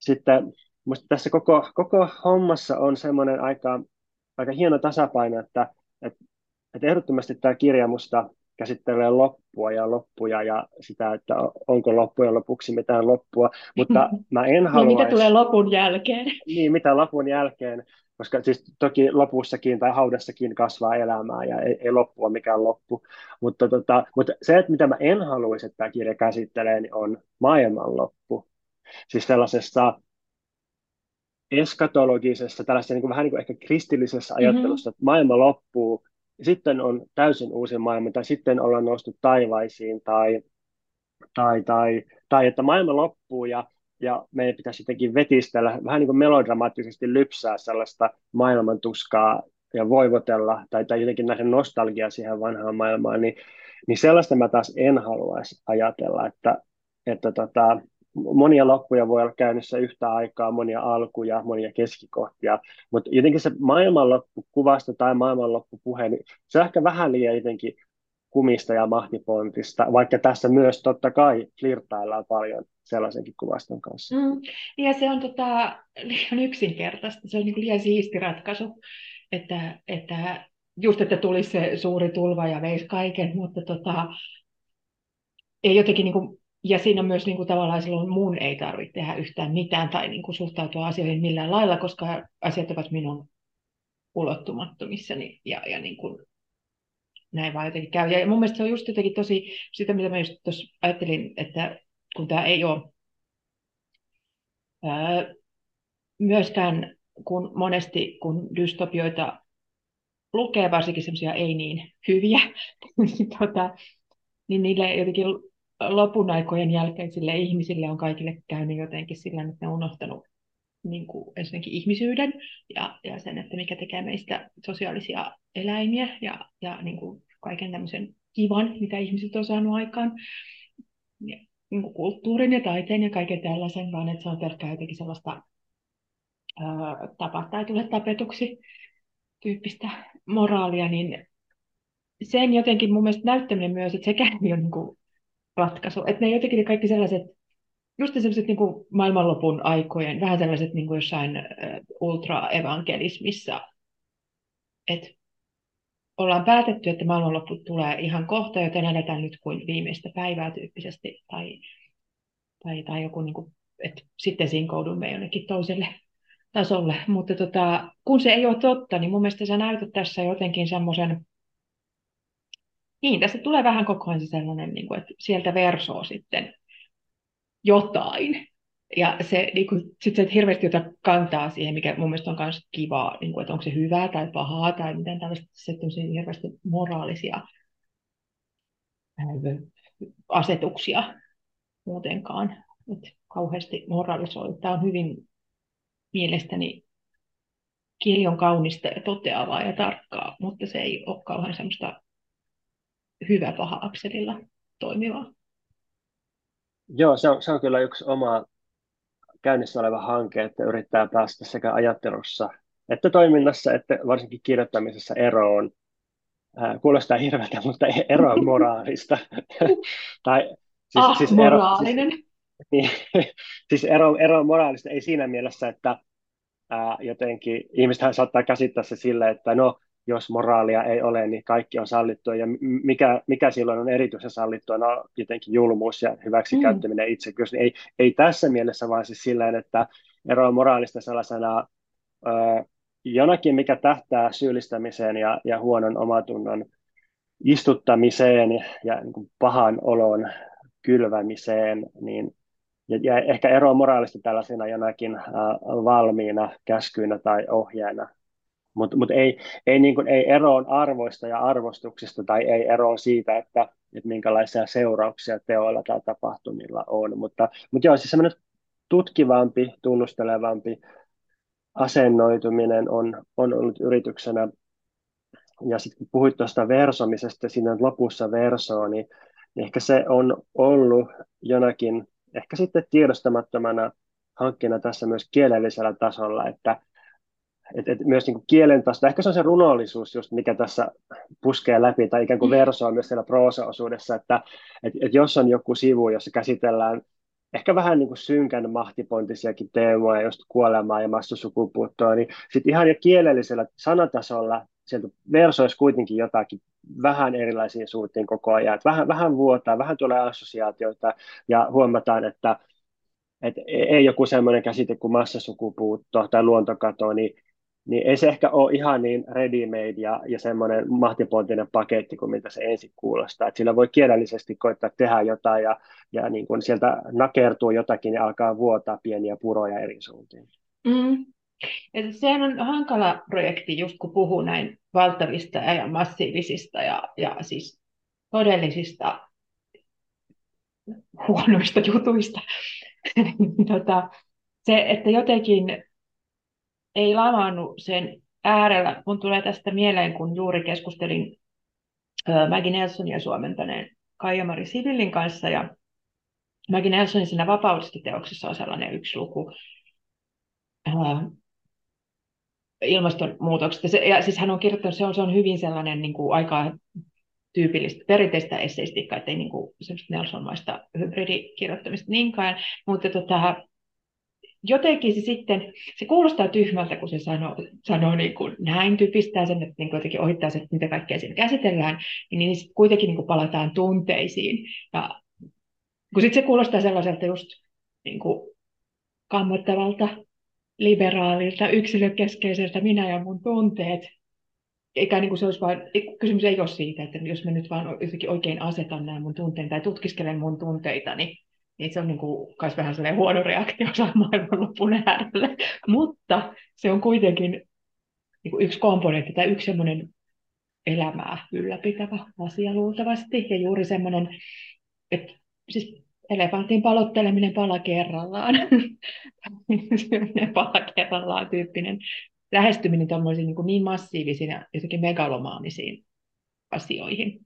sitten musta tässä koko, koko hommassa on semmoinen aika, aika hieno tasapaino, että, että, että ehdottomasti tämä kirja musta käsittelee loppua ja loppuja ja sitä, että onko loppujen lopuksi mitään loppua, mutta mä en halua... niin mitä tulee lopun jälkeen? Niin, mitä lopun jälkeen, koska siis toki lopussakin tai haudassakin kasvaa elämää ja ei, ei loppua mikään loppu, mutta, tota, mutta se, että mitä mä en haluaisi, että tämä kirja käsittelee, niin on maailmanloppu. Siis sellaisessa eskatologisessa, tällaisessa niin kuin, vähän niin kuin ehkä kristillisessä mm-hmm. ajattelussa, mm-hmm. että maailma loppuu sitten on täysin uusi maailma, tai sitten ollaan noustu taivaisiin, tai, tai, tai, tai että maailma loppuu ja, ja meidän pitäisi jotenkin vetistellä, vähän niin kuin melodramaattisesti lypsää sellaista maailman tuskaa ja voivotella, tai, tai jotenkin nähdä nostalgia siihen vanhaan maailmaan, niin, niin sellaista mä taas en haluaisi ajatella, että, että tota, monia loppuja voi olla käynnissä yhtä aikaa, monia alkuja, monia keskikohtia, mutta jotenkin se maailmanloppukuvasta tai maailmanloppupuhe, niin se on ehkä vähän liian jotenkin kumista ja mahtipontista, vaikka tässä myös totta kai flirtaillaan paljon sellaisenkin kuvaston kanssa. Mm. Ja se on tota, liian yksinkertaista, se on niin liian siisti ratkaisu, että, että just että tulisi se suuri tulva ja veisi kaiken, mutta tota, ei jotenkin niin kuin ja siinä myös niin kuin tavallaan silloin mun ei tarvitse tehdä yhtään mitään tai niin kuin suhtautua asioihin millään lailla, koska asiat ovat minun ulottumattomissani ja, ja niin kuin näin vaan jotenkin käy. Ja mun mielestä se on just jotenkin tosi sitä, mitä mä just tuossa ajattelin, että kun tämä ei ole ää, myöskään, kun monesti kun dystopioita lukee, varsinkin semmoisia ei niin hyviä, niin, tota, niin niille jotenkin lopun aikojen jälkeisille ihmisille on kaikille käynyt jotenkin sillä, että ne on unohtanut niin kuin ensinnäkin ihmisyyden ja, ja sen, että mikä tekee meistä sosiaalisia eläimiä ja, ja niin kuin kaiken tämmöisen kivan, mitä ihmiset on saanut aikaan. Ja, niin kuin kulttuurin ja taiteen ja kaiken tällaisen, vaan että se on pelkkää jotenkin sellaista ää, tapa tai tule tapetuksi tyyppistä moraalia, niin sen jotenkin mun mielestä näyttäminen myös, että sekään ei ole niin kuin ratkaisu. Että ne jotenkin ne kaikki sellaiset, just sellaiset niin kuin maailmanlopun aikojen, vähän sellaiset niin kuin jossain ultra-evankelismissa, että ollaan päätetty, että maailmanloppu tulee ihan kohta, joten eletään nyt kuin viimeistä päivää tyyppisesti, tai, tai, tai joku, niin kuin, että sitten sinkoudumme jonnekin toiselle tasolle. Mutta tota, kun se ei ole totta, niin mun mielestä sä näytät tässä jotenkin semmoisen, niin tässä tulee vähän koko ajan se sellainen, niin kuin, että sieltä versoo sitten jotain. Ja se, niin kuin, sit se hirveästi jota kantaa siihen, mikä mun mielestä on myös kivaa, niin kuin, että onko se hyvää tai pahaa tai miten tällaista sitten hirveästi moraalisia asetuksia muutenkaan. Että kauheasti moralisoi. Tämä on hyvin mielestäni kieli on kaunista ja toteavaa ja tarkkaa, mutta se ei ole kauhean semmoista hyvä paha akselilla toimivaa. Joo, se on, se on kyllä yksi oma käynnissä oleva hanke, että yrittää päästä sekä ajattelussa että toiminnassa, että varsinkin kirjoittamisessa eroon. Ää, kuulostaa hirveältä, mutta eroon moraalista. tai, siis, ah, siis moraalinen. Ero, siis, niin, siis ero, ero moraalista ei siinä mielessä, että ää, jotenkin ihmistähän saattaa käsittää se sille, että no, jos moraalia ei ole, niin kaikki on sallittua, ja mikä, mikä silloin on erityisen sallittua, no jotenkin julmuus ja hyväksikäyttäminen mm. itsekyys, niin ei, ei tässä mielessä, vaan siis silleen, että ero moraalista sellaisena ö, jonakin, mikä tähtää syyllistämiseen ja, ja huonon omatunnon istuttamiseen ja, niin kuin pahan olon kylvämiseen, niin ja, ja ehkä ero moraalista tällaisena jonakin äh, valmiina käskyinä tai ohjeena mutta mut ei, ei, niin ei eroon arvoista ja arvostuksista tai ei eroon siitä, että, että minkälaisia seurauksia teoilla tai tapahtumilla on. Mutta, mutta joo, siis semmoinen tutkivampi, tunnustelevampi asennoituminen on, on ollut yrityksenä. Ja sitten kun puhuit tuosta versomisesta, siinä lopussa versoa, niin, niin ehkä se on ollut jonakin, ehkä sitten tiedostamattomana hankkeena tässä myös kielellisellä tasolla, että, et, et myös niin kuin kielen tasosta, ehkä se on se runollisuus just, mikä tässä puskee läpi, tai ikään kuin mm. versoa myös siellä proosa-osuudessa, että et, et jos on joku sivu, jossa käsitellään ehkä vähän niin kuin synkän mahtipointisiakin teemoja, just kuolemaa ja massusukupuuttoa, niin sitten ihan jo kielellisellä sanatasolla sieltä versoisi kuitenkin jotakin vähän erilaisiin suuntiin koko ajan, että vähän, vähän vuotaa, vähän tulee assosiaatioita ja huomataan, että et ei joku semmoinen käsite kuin massasukupuutto tai luontokato, niin niin ei se ehkä ole ihan niin ready-made ja, ja semmoinen mahtipontinen paketti kuin mitä se ensin kuulostaa. Et sillä voi kielellisesti koittaa tehdä jotain ja, ja niin kun sieltä nakertuu jotakin ja alkaa vuotaa pieniä puroja eri suuntiin. Mm. Ja sehän on hankala projekti, just kun puhuu näin valtavista ja massiivisista ja, ja siis todellisista huonoista jutuista. tota, se, että jotenkin ei lavannut sen äärellä. Mun tulee tästä mieleen, kun juuri keskustelin Maggie Nelsonia suomentaneen Kaija-Mari Sivillin kanssa, ja Maggie Nelsonin siinä vapaudesta-teoksessa on sellainen yksi luku ilmastonmuutoksesta. Se, ja siis hän on kirjoittanut, se on, se on hyvin sellainen niin kuin aika tyypillistä perinteistä esseistiikkaa, ettei niin kuin Nelson-maista hybridikirjoittamista niinkään, mutta tota, jotenkin se sitten, se kuulostaa tyhmältä, kun se sanoo, sanoo niin kuin näin, typistää sen, että niin kuin jotenkin ohittaa se, että mitä kaikkea siinä käsitellään, niin, niin sitten kuitenkin niin kuin palataan tunteisiin. Ja kun sitten se kuulostaa sellaiselta just niin kuin kammottavalta, liberaalilta, yksilökeskeiseltä minä ja mun tunteet, eikä niin kuin se olisi vain, kysymys ei ole siitä, että jos mä nyt vaan jotenkin oikein asetan nämä mun tunteet tai tutkiskelen mun tunteita, niin se on niin kuin, vähän sellainen huono reaktio maailmanlopun äärelle. Mutta se on kuitenkin niin kuin yksi komponentti tai yksi semmoinen elämää ylläpitävä asia luultavasti. Ja juuri semmoinen, että siis elefantin palotteleminen pala kerrallaan, pala kerrallaan tyyppinen lähestyminen niin, niin massiivisiin ja jotenkin megalomaanisiin asioihin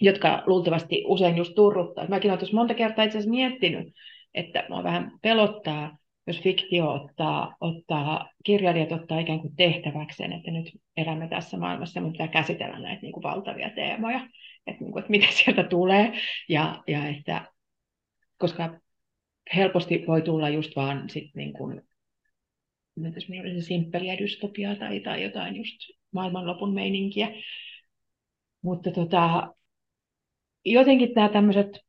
jotka luultavasti usein just turruttaa. Mäkin olen monta kertaa itse asiassa miettinyt, että mua vähän pelottaa, jos fiktio ottaa, ottaa, kirjailijat ottaa ikään kuin tehtäväkseen, että nyt elämme tässä maailmassa, mutta pitää käsitellä näitä niin kuin valtavia teemoja, että, niin kuin, että mitä sieltä tulee, ja, ja että, koska helposti voi tulla just vaan sit niin kuin, se simppeliä dystopiaa tai, tai jotain just maailmanlopun meininkiä, Mutta tota, jotenkin nämä tämmöiset,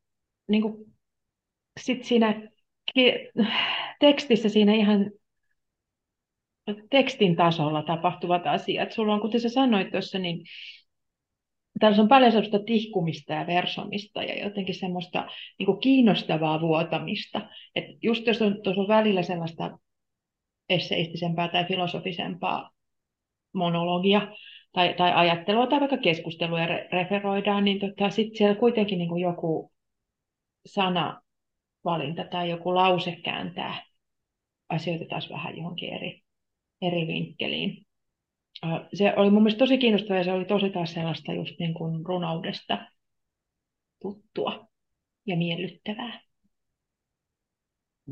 niin kuin, sit siinä tekstissä siinä ihan tekstin tasolla tapahtuvat asiat. Sulla on, kuten sä sanoit tuossa, niin täällä on paljon sellaista tihkumista ja versomista ja jotenkin semmoista niin kuin kiinnostavaa vuotamista. Et just jos on, tuossa on välillä sellaista esseistisempää tai filosofisempaa monologia tai, tai ajattelua tai vaikka keskustelua re- referoidaan, niin tota, sitten siellä kuitenkin niin kuin joku sanavalinta tai joku lause kääntää asioita taas vähän johonkin eri, eri vinkkeliin. Se oli mun mielestä tosi kiinnostavaa ja se oli tosi taas sellaista just niin kuin runoudesta tuttua ja miellyttävää.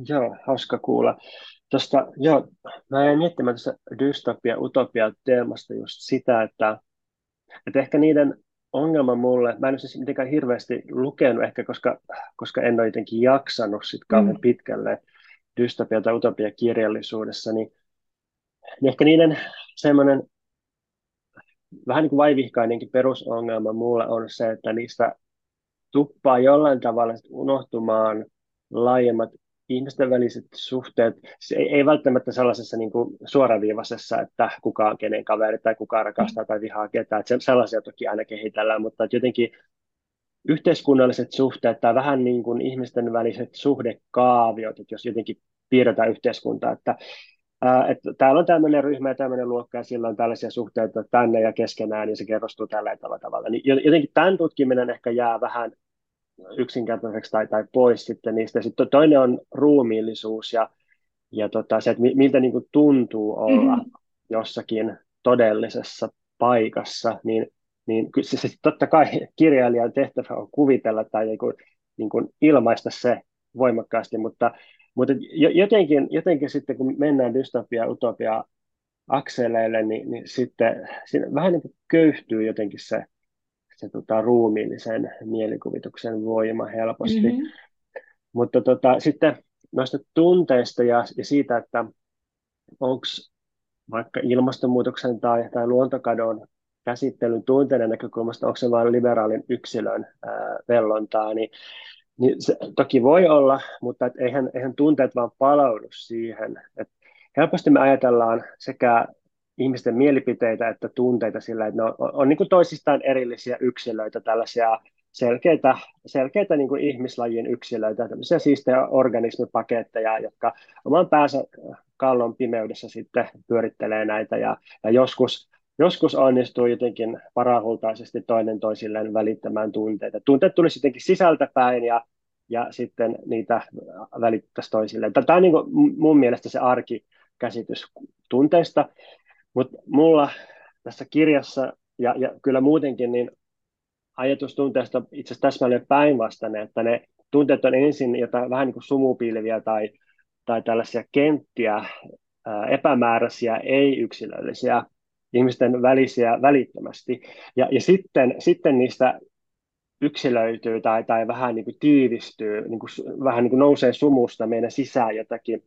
Joo, hauska kuulla. Tuosta, joo, mä jäin miettimään tuossa dystopia, utopia teemasta just sitä, että, että ehkä niiden ongelma mulle, mä en ole siis mitenkään hirveästi lukenut ehkä, koska, koska en ole jotenkin jaksanut sit kauhean mm. pitkälle dystopia- tai utopia-kirjallisuudessa, niin, niin ehkä niiden semmoinen vähän niin kuin vaivihkainenkin perusongelma mulle on se, että niistä tuppaa jollain tavalla unohtumaan laajemmat ihmisten väliset suhteet, se ei, ei välttämättä sellaisessa niin kuin suoraviivaisessa, että kuka on kenen kaveri tai kuka rakastaa tai vihaa ketään, että sellaisia toki aina kehitellään, mutta että jotenkin yhteiskunnalliset suhteet tai vähän niin kuin ihmisten väliset suhdekaaviot, että jos jotenkin piirretään yhteiskuntaa, että että täällä on tämmöinen ryhmä ja tämmöinen luokka ja sillä on tällaisia suhteita tänne ja keskenään ja se kerrostuu tällä tavalla. Niin jotenkin tämän tutkiminen ehkä jää vähän yksinkertaiseksi tai, tai pois sitten niistä. Sitten toinen on ruumiillisuus ja, ja tota, se, että miltä niin kuin tuntuu olla mm-hmm. jossakin todellisessa paikassa, niin, niin se, se totta kai kirjailijan tehtävä on kuvitella tai niin kuin, niin kuin ilmaista se voimakkaasti, mutta, mutta jotenkin, jotenkin sitten kun mennään dystopia utopia akseleille, niin, niin sitten siinä vähän niin kuin köyhtyy jotenkin se, se tota, ruumiillisen mielikuvituksen voima helposti. Mm-hmm. Mutta tota, sitten noista tunteista ja, ja siitä, että onko vaikka ilmastonmuutoksen tai, tai luontokadon käsittelyn tunteiden näkökulmasta, onko se vain liberaalin yksilön ää, vellontaa, niin, niin se toki voi olla, mutta et eihän, eihän tunteet vaan palaudu siihen. Et helposti me ajatellaan sekä ihmisten mielipiteitä että tunteita sillä, että ne on, on, on niin kuin toisistaan erillisiä yksilöitä, tällaisia selkeitä, selkeitä niin kuin ihmislajin yksilöitä, tämmöisiä siistejä organismipaketteja, jotka oman päänsä kallon pimeydessä sitten pyörittelee näitä ja, ja joskus, joskus onnistuu jotenkin parahultaisesti toinen toisilleen välittämään tunteita. Tunteet tulisi jotenkin sisältä päin ja, ja sitten niitä välittäisi toisilleen. Tämä on niin mun mielestä se arkikäsitys tunteista. Mutta mulla tässä kirjassa ja, ja kyllä muutenkin niin ajatus tunteesta itse asiassa täsmälleen päinvastainen, että ne tunteet on ensin jotain vähän niin kuin sumupilviä tai, tai tällaisia kenttiä, ää, epämääräisiä, ei-yksilöllisiä, ihmisten välisiä välittömästi. Ja, ja sitten, sitten niistä yksilöityy tai, tai vähän niin kuin tiivistyy, niin kuin, vähän niin kuin nousee sumusta meidän sisään jotakin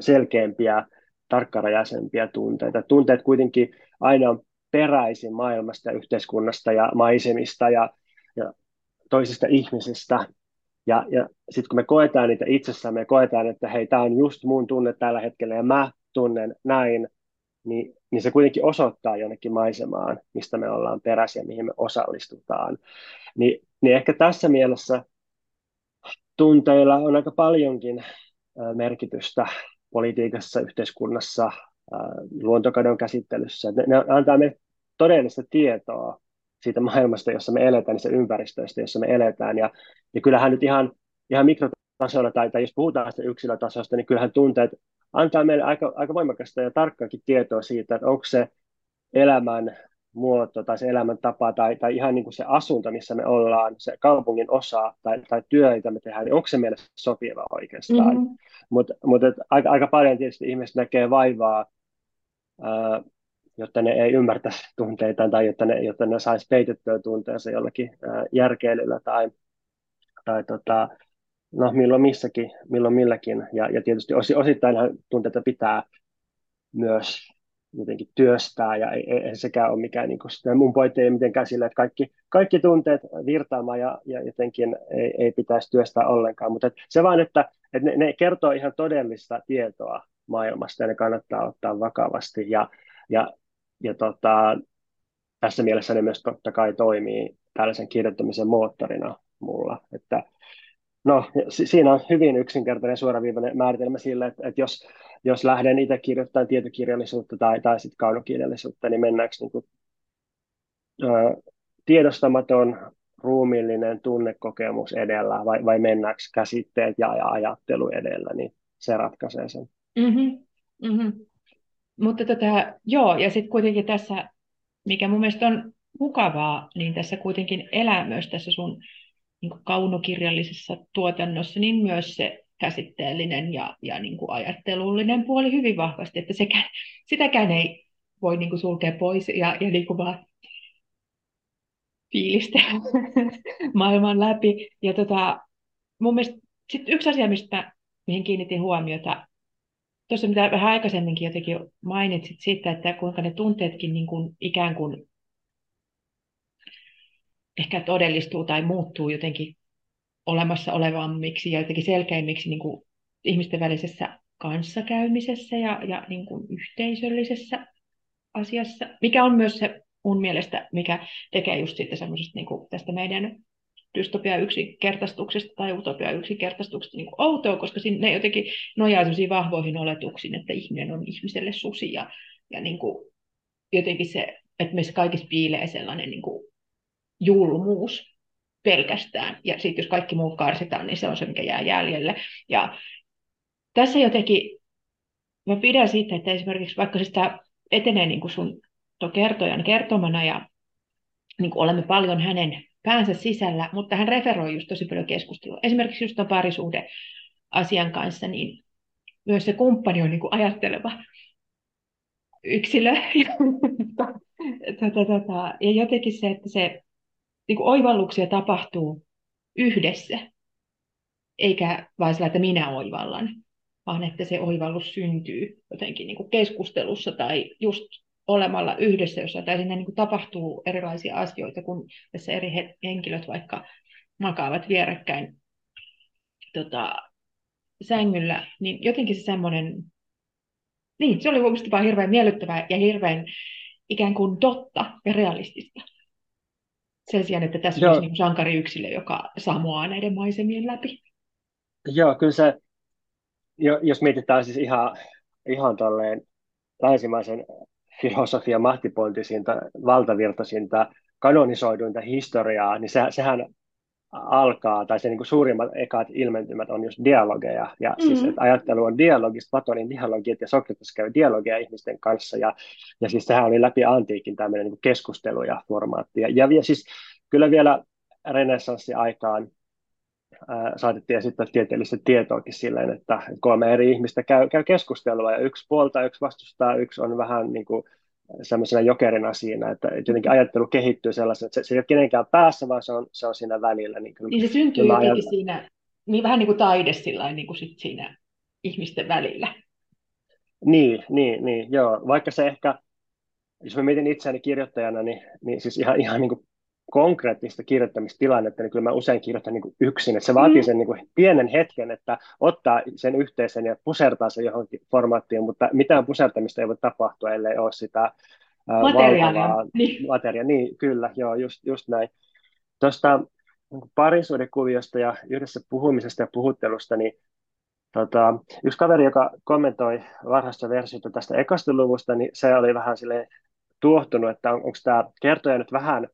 selkeämpiä tarkkarajaisempia tunteita. Tunteet kuitenkin aina on peräisin maailmasta, yhteiskunnasta ja maisemista ja, ja toisista ihmisistä. Ja, ja sitten kun me koetaan niitä itsessämme, me koetaan, että hei, tämä on just mun tunne tällä hetkellä ja mä tunnen näin, niin, niin se kuitenkin osoittaa jonnekin maisemaan, mistä me ollaan peräisin ja mihin me osallistutaan. Ni, niin ehkä tässä mielessä tunteilla on aika paljonkin merkitystä politiikassa, yhteiskunnassa, luontokadon käsittelyssä. Ne, ne antaa meille todellista tietoa siitä maailmasta, jossa me eletään, niistä ympäristöistä, jossa me eletään. Ja, ja kyllähän nyt ihan, ihan mikrotasolla, tai, tai jos puhutaan sitä yksilötasosta, niin kyllähän tunteet antaa meille aika, aika voimakasta ja tarkkaakin tietoa siitä, että onko se elämän muoto tai se elämäntapa tai, tai ihan niin kuin se asunto, missä me ollaan, se kaupungin osa tai, tai työ, jota me tehdään, niin onko se meille sopiva oikeastaan. Mm-hmm. Mutta mut, aika, aika paljon tietysti ihmiset näkee vaivaa, ää, jotta ne ei ymmärtäisi tunteita tai jotta ne, jotta ne saisi peitettyä tunteensa jollakin ää, järkeilyllä tai, tai tota, no milloin missäkin, milloin milläkin. Ja, ja tietysti osittain tunteita pitää myös jotenkin työstää ja ei, ei sekään ole mikään, niin kuin, mun pointti ei mitenkään sille, että kaikki, kaikki tunteet virtaamaan ja, ja jotenkin ei, ei pitäisi työstää ollenkaan, mutta se vaan, että, että ne, ne kertoo ihan todellista tietoa maailmasta ja ne kannattaa ottaa vakavasti. Ja, ja, ja tota, tässä mielessä ne myös totta kai toimii tällaisen kirjoittamisen moottorina mulla, että No, siinä on hyvin yksinkertainen suoraviivainen määritelmä sille, että, että jos, jos lähden itse kirjoittamaan tietokirjallisuutta tai, tai sitten kaunokirjallisuutta, niin mennäänkö niin kuin, ö, tiedostamaton ruumiillinen tunnekokemus edellä vai, vai mennäänkö käsitteet ja, ja ajattelu edellä, niin se ratkaisee sen. Mm-hmm. Mm-hmm. Mutta tota, joo, ja sitten kuitenkin tässä, mikä mun mielestä on mukavaa, niin tässä kuitenkin elää myös tässä sun niin kaunokirjallisessa tuotannossa, niin myös se käsitteellinen ja, ja niin kuin ajattelullinen puoli hyvin vahvasti, että sekä, sitäkään ei voi niin kuin sulkea pois ja, ja niin kuin vaan fiilistellä maailman läpi. Ja tota, mun mielestä sit yksi asia, mistä, mihin kiinnitin huomiota, tuossa mitä vähän aikaisemminkin jotenkin mainitsit siitä, että kuinka ne tunteetkin niin kuin ikään kuin ehkä todellistuu tai muuttuu jotenkin olemassa olevammiksi ja jotenkin selkeimmiksi niin kuin ihmisten välisessä kanssakäymisessä ja, ja niin kuin yhteisöllisessä asiassa, mikä on myös se mun mielestä, mikä tekee just siitä semmoisesta niin kuin tästä meidän dystopia yksinkertaistuksesta tai utopia yksinkertaistuksesta niin kuin outoa, koska ne jotenkin nojaa vahvoihin oletuksiin, että ihminen on ihmiselle susi ja, ja niin kuin jotenkin se, että meissä kaikissa piilee sellainen niin kuin julmuus pelkästään. Ja sitten jos kaikki muut karsitaan, niin se on se, mikä jää jäljelle. Ja tässä jotenkin, mä pidän siitä, että esimerkiksi vaikka sitä etenee niin kuin sun kertojan kertomana ja niin kuin olemme paljon hänen päänsä sisällä, mutta hän referoi just tosi paljon keskustelua. Esimerkiksi just parisuhde asian kanssa, niin myös se kumppani on niin kuin ajatteleva yksilö. ja jotenkin se, että se niin kuin oivalluksia tapahtuu yhdessä, eikä vain sillä, että minä oivallan, vaan että se oivallus syntyy jotenkin niin kuin keskustelussa tai just olemalla yhdessä, jossa tai sinne niin tapahtuu erilaisia asioita, kun tässä eri henkilöt vaikka makaavat vierekkäin tota, sängyllä, niin jotenkin se semmoinen, niin se oli mielestäni vaan hirveän miellyttävää ja hirveän ikään kuin totta ja realistista. Sen sijaan, että tässä Joo. olisi niin sankariyksilö, joka samoaa näiden maisemien läpi. Joo, kyllä se, jos mietitään siis ihan, ihan tolleen länsimaisen filosofian mahtipointisinta, valtavirtaisinta, kanonisoiduinta historiaa, niin se, sehän alkaa, tai se niin kuin suurimmat ekat ilmentymät on just dialogeja, ja mm-hmm. siis että ajattelu on dialogista, Platonin dialogit, ja Sokrates käy dialogia ihmisten kanssa, ja, ja siis sehän oli läpi antiikin tämmöinen niin keskustelu ja formaatti, ja, ja, ja siis kyllä vielä renessanssi-aikaan ää, saatettiin esittää tieteellistä tietoakin silleen, että kolme eri ihmistä käy, käy keskustelua, ja yksi puolta, yksi vastustaa, yksi on vähän niin kuin semmoisena jokerina siinä, että jotenkin ajattelu kehittyy sellaisena, että se, se ei ole kenenkään päässä, vaan se on, se on siinä välillä. Niin, kyllä, niin se syntyy jotenkin ajat... siinä, niin vähän niin kuin taide sillä niin kuin sit siinä ihmisten välillä. Niin, niin, niin, joo. Vaikka se ehkä, jos mä mietin itseäni kirjoittajana, niin, niin siis ihan, ihan niin kuin konkreettista kirjoittamistilannetta, niin kyllä mä usein kirjoitan niin yksin, että se vaatii mm. sen niin pienen hetken, että ottaa sen yhteisen ja pusertaa sen johonkin formaattiin, mutta mitään pusertamista ei voi tapahtua, ellei ole sitä materiaalia. Niin. Materia, niin kyllä, joo, just, just näin. Tuosta parisuudekuviosta ja yhdessä puhumisesta ja puhuttelusta, niin tota, yksi kaveri, joka kommentoi varhaista versiota tästä ekasta luvusta, niin se oli vähän sille tuohtunut, että on, onko tämä kertoja nyt vähän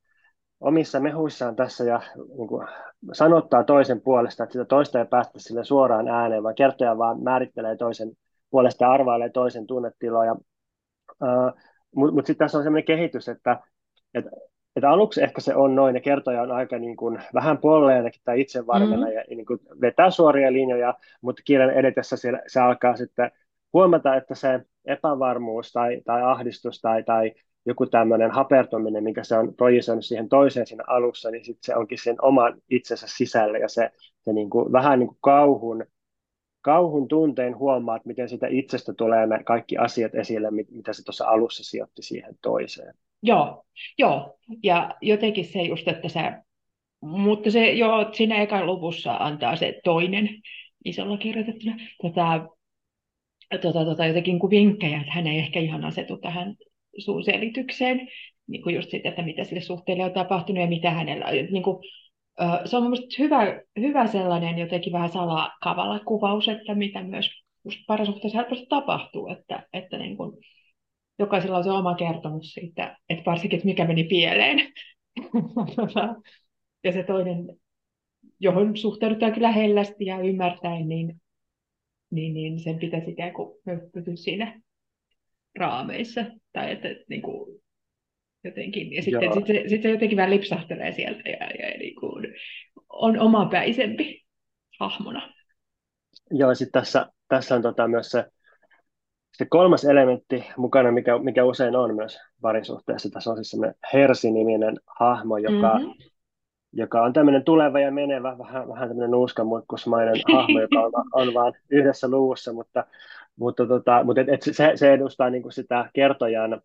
omissa mehuissaan tässä ja niin kuin, sanottaa toisen puolesta, että sitä toista ei päästä sille suoraan ääneen, vaan kertoja vaan määrittelee toisen puolesta ja arvailee toisen tunnetiloja. Uh, Mutta mut sitten tässä on sellainen kehitys, että, että, että aluksi ehkä se on noin, ja kertoja on aika niin kuin, vähän polleenakin tai itsevarmena mm-hmm. ja niin kuin, vetää suoria linjoja, mutta kirjan edetessä se, se alkaa sitten huomata, että se epävarmuus tai, tai ahdistus tai, tai joku tämmöinen hapertuminen, mikä se on projisoinut siihen toiseen siinä alussa, niin sitten se onkin sen oman itsensä sisällä ja se, se niin kuin, vähän niin kuin kauhun kauhun tunteen huomaat, miten sitä itsestä tulee ne kaikki asiat esille, mitä se tuossa alussa sijoitti siihen toiseen. Joo, joo. Ja jotenkin se just, että se, mutta se jo siinä ekan luvussa antaa se toinen isolla kirjoitettuna tota, tota, tota, jotenkin kuin vinkkejä, että hän ei ehkä ihan asetu tähän suun selitykseen, niin kuin just siitä, että mitä sille suhteelle on tapahtunut ja mitä hänellä on. Niin kuin, se on mielestäni hyvä, hyvä sellainen jotenkin vähän salakavalla kuvaus, että mitä myös parisuhteessa helposti tapahtuu, että, että niin kuin, jokaisella on se oma kertomus siitä, että varsinkin, että mikä meni pieleen. ja se toinen, johon suhtaudutaan kyllä hellästi ja ymmärtäen, niin, niin, niin sen pitäisi ikään kuin pysyä siinä raameissa. Tai että, että niin kuin, jotenkin. Ja sitten sit se, sit se jotenkin vähän lipsahtelee sieltä ja, ja niin kuin on omapäisempi hahmona. Joo, sitten tässä, tässä on tota myös se, se kolmas elementti mukana, mikä, mikä usein on myös parisuhteessa. Tässä on siis semmoinen Hersi-niminen hahmo, joka, mm-hmm. joka on tämmöinen tuleva ja menevä, vähän, vähän tämmöinen nuuskamuikkusmainen hahmo, joka on, on vain yhdessä luvussa, mutta, mutta, tota, mutta et, et se, se edustaa niin kuin sitä kertojan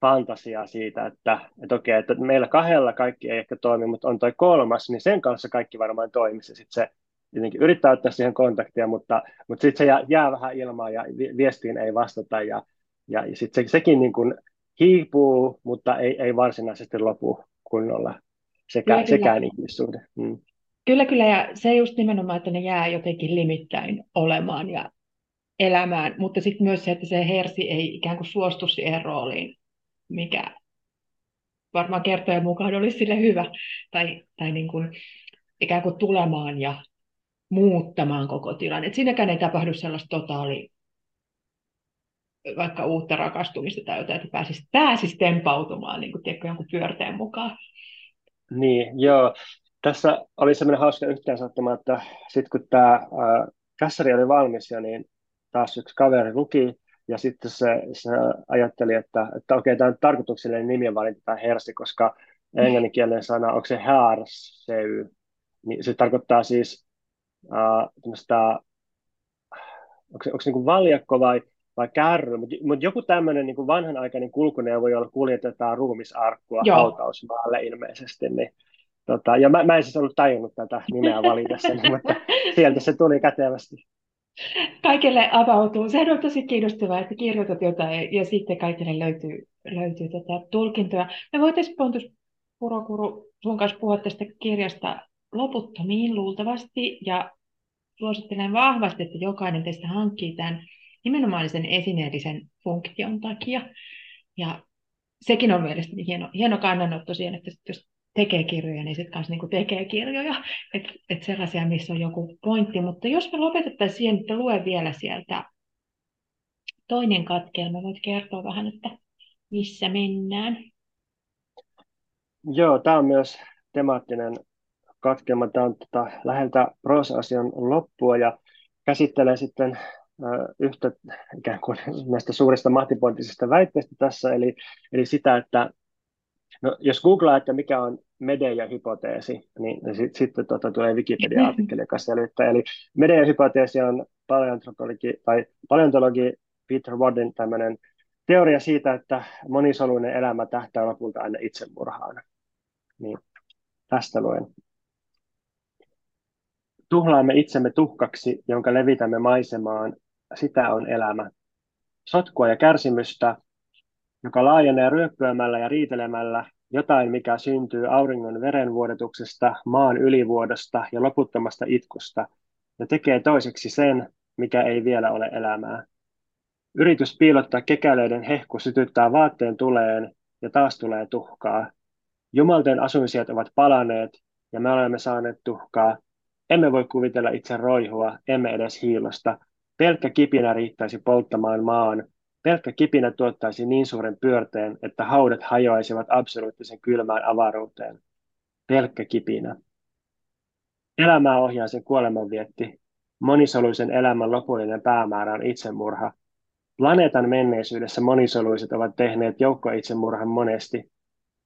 fantasiaa siitä, että, että okei, että meillä kahdella kaikki ei ehkä toimi, mutta on toi kolmas, niin sen kanssa kaikki varmaan toimisi. Sitten se jotenkin yrittää ottaa siihen kontaktia, mutta, mutta sitten se jää, jää vähän ilmaan ja viestiin ei vastata ja, ja, ja sitten se, sekin niin kuin hiipuu, mutta ei, ei varsinaisesti lopu kunnolla sekä, kyllä, sekään kyllä. ihmissuhde. Mm. Kyllä, kyllä, ja se just nimenomaan, että ne jää jotenkin limittäin olemaan ja elämään, mutta sitten myös se, että se hersi ei ikään kuin suostu siihen rooliin, mikä varmaan kertojen mukaan olisi sille hyvä, tai, tai niin kuin ikään kuin tulemaan ja muuttamaan koko tilanne. Et siinäkään ei tapahdu sellaista totaali, vaikka uutta rakastumista tai jotain, että pääsisi, pääsisi tempautumaan niin kuin, tiedätkö, jonkun pyörteen mukaan. Niin, joo. Tässä oli semmoinen hauska yhteensattuma, että sitten kun tämä äh, kässäri oli valmis ja niin taas yksi kaveri luki ja sitten se, se ajatteli, että, että okei, tämä on tarkoituksellinen nimenvalinta tämä hersi, koska englanninkielinen sana, onko se härsey, niin se tarkoittaa siis uh, onko se, onko se niin valjakko vai, vai kärry, mutta mut joku tämmöinen niin vanhanaikainen kulkuneuvo, jolla kuljetetaan ruumisarkkua Joo. hautausmaalle ilmeisesti, niin Tota, ja mä, mä en siis ollut tajunnut tätä nimeä valitessani, mutta sieltä se tuli kätevästi kaikille avautuu. Sehän on tosi kiinnostavaa, että kirjoitat jotain ja sitten kaikille löytyy, löytyy tota tulkintoja. Me voitaisiin Pontus Purokuru sun kanssa puhua tästä kirjasta loputtomiin luultavasti ja suosittelen vahvasti, että jokainen teistä hankkii tämän nimenomaan sen esineellisen funktion takia. Ja sekin on mielestäni hieno, hieno kannanotto siihen, että jos tekee kirjoja, niin sitten kanssa niin tekee kirjoja, että et sellaisia, missä on joku pointti. Mutta jos me lopetettaisiin siihen, että lue vielä sieltä toinen katkelma, voit kertoa vähän, että missä mennään. Joo, tämä on myös temaattinen katkelma. Tämä on tota, läheltä proosa-asian loppua ja käsittelee sitten yhtä ikään kuin näistä suurista mahtipointisista väitteistä tässä, eli, eli sitä, että No, jos googlaa, että mikä on Medea-hypoteesi, niin, sitten sit, tota, tulee Wikipedia-artikkeli, joka selittää. Eli Medea-hypoteesi on paleontologi, tai paleontologi Peter Waddin tämmöinen teoria siitä, että monisoluinen elämä tähtää lopulta aina itsemurhaan. Niin, tästä luen. Tuhlaamme itsemme tuhkaksi, jonka levitämme maisemaan. Sitä on elämä. Sotkua ja kärsimystä, joka laajenee ryöppyämällä ja riitelemällä, jotain mikä syntyy auringon verenvuodetuksesta, maan ylivuodosta ja loputtomasta itkusta, ja tekee toiseksi sen, mikä ei vielä ole elämää. Yritys piilottaa kekäleiden hehku sytyttää vaatteen tuleen, ja taas tulee tuhkaa. Jumalten asuinsijat ovat palaneet, ja me olemme saaneet tuhkaa. Emme voi kuvitella itse roihua, emme edes hiilosta. Pelkkä kipinä riittäisi polttamaan maan, Pelkkä kipinä tuottaisi niin suuren pyörteen, että haudat hajoaisivat absoluuttisen kylmään avaruuteen. Pelkkä kipinä. Elämää ohjaa sen kuolemanvietti. Monisoluisen elämän lopullinen päämäärä on itsemurha. Planeetan menneisyydessä monisoluiset ovat tehneet joukkoitsemurhan monesti.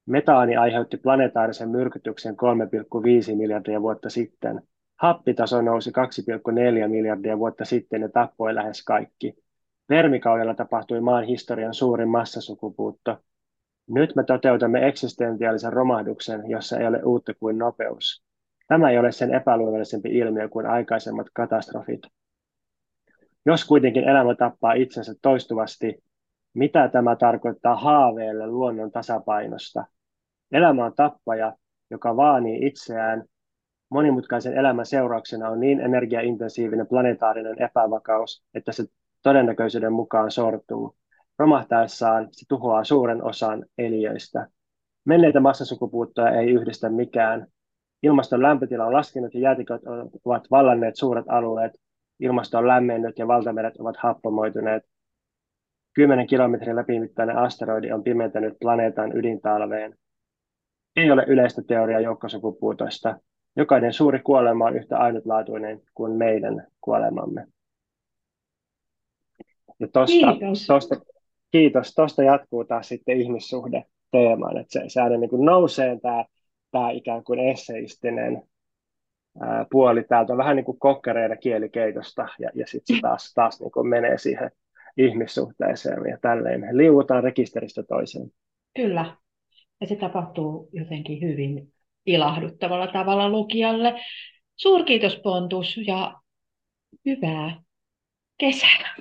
Metaani aiheutti planetaarisen myrkytyksen 3,5 miljardia vuotta sitten. Happitaso nousi 2,4 miljardia vuotta sitten ja tappoi lähes kaikki. Vermikaudella tapahtui maan historian suurin massasukupuutto. Nyt me toteutamme eksistentiaalisen romahduksen, jossa ei ole uutta kuin nopeus. Tämä ei ole sen epäluonnollisempi ilmiö kuin aikaisemmat katastrofit. Jos kuitenkin elämä tappaa itsensä toistuvasti, mitä tämä tarkoittaa haaveelle luonnon tasapainosta? Elämä on tappaja, joka vaanii itseään. Monimutkaisen elämän seurauksena on niin energiaintensiivinen planetaarinen epävakaus, että se todennäköisyyden mukaan sortuu. Romahtaessaan se tuhoaa suuren osan eliöistä. Menneitä massasukupuuttoja ei yhdistä mikään. Ilmaston lämpötila on laskenut ja jäätiköt ovat vallanneet suuret alueet. Ilmasto on lämmennyt ja valtameret ovat happomoituneet. 10 kilometrin läpimittainen asteroidi on pimentänyt planeetan ydintalveen. Ei ole yleistä teoriaa joukkosukupuutoista. Jokainen suuri kuolema on yhtä ainutlaatuinen kuin meidän kuolemamme. Ja tosta, kiitos. Tosta, kiitos. Tosta jatkuu taas sitten ihmissuhde teemaan, että se, se aina niin kuin nousee tämä, tämä ikään kuin esseistinen ää, puoli täältä on vähän niin kuin kokkereiden kielikeitosta ja, ja sitten se taas, taas niin kuin menee siihen ihmissuhteeseen ja tälleen. Liuutaan rekisteristä toiseen. Kyllä. Ja se tapahtuu jotenkin hyvin ilahduttavalla tavalla lukijalle. Suurkiitos Pontus ja hyvää kesää.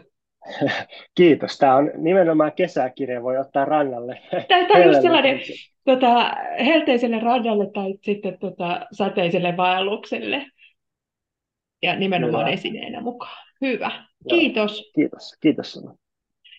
Kiitos. Tämä on nimenomaan kesäkirja, voi ottaa rannalle. Tämä on just sellainen tota, helteiselle rannalle tai sitten tota, sateiselle vaellukselle. Ja nimenomaan Hyvä. esineenä mukaan. Hyvä. Kiitos. Joo. Kiitos. Kiitos sinulle.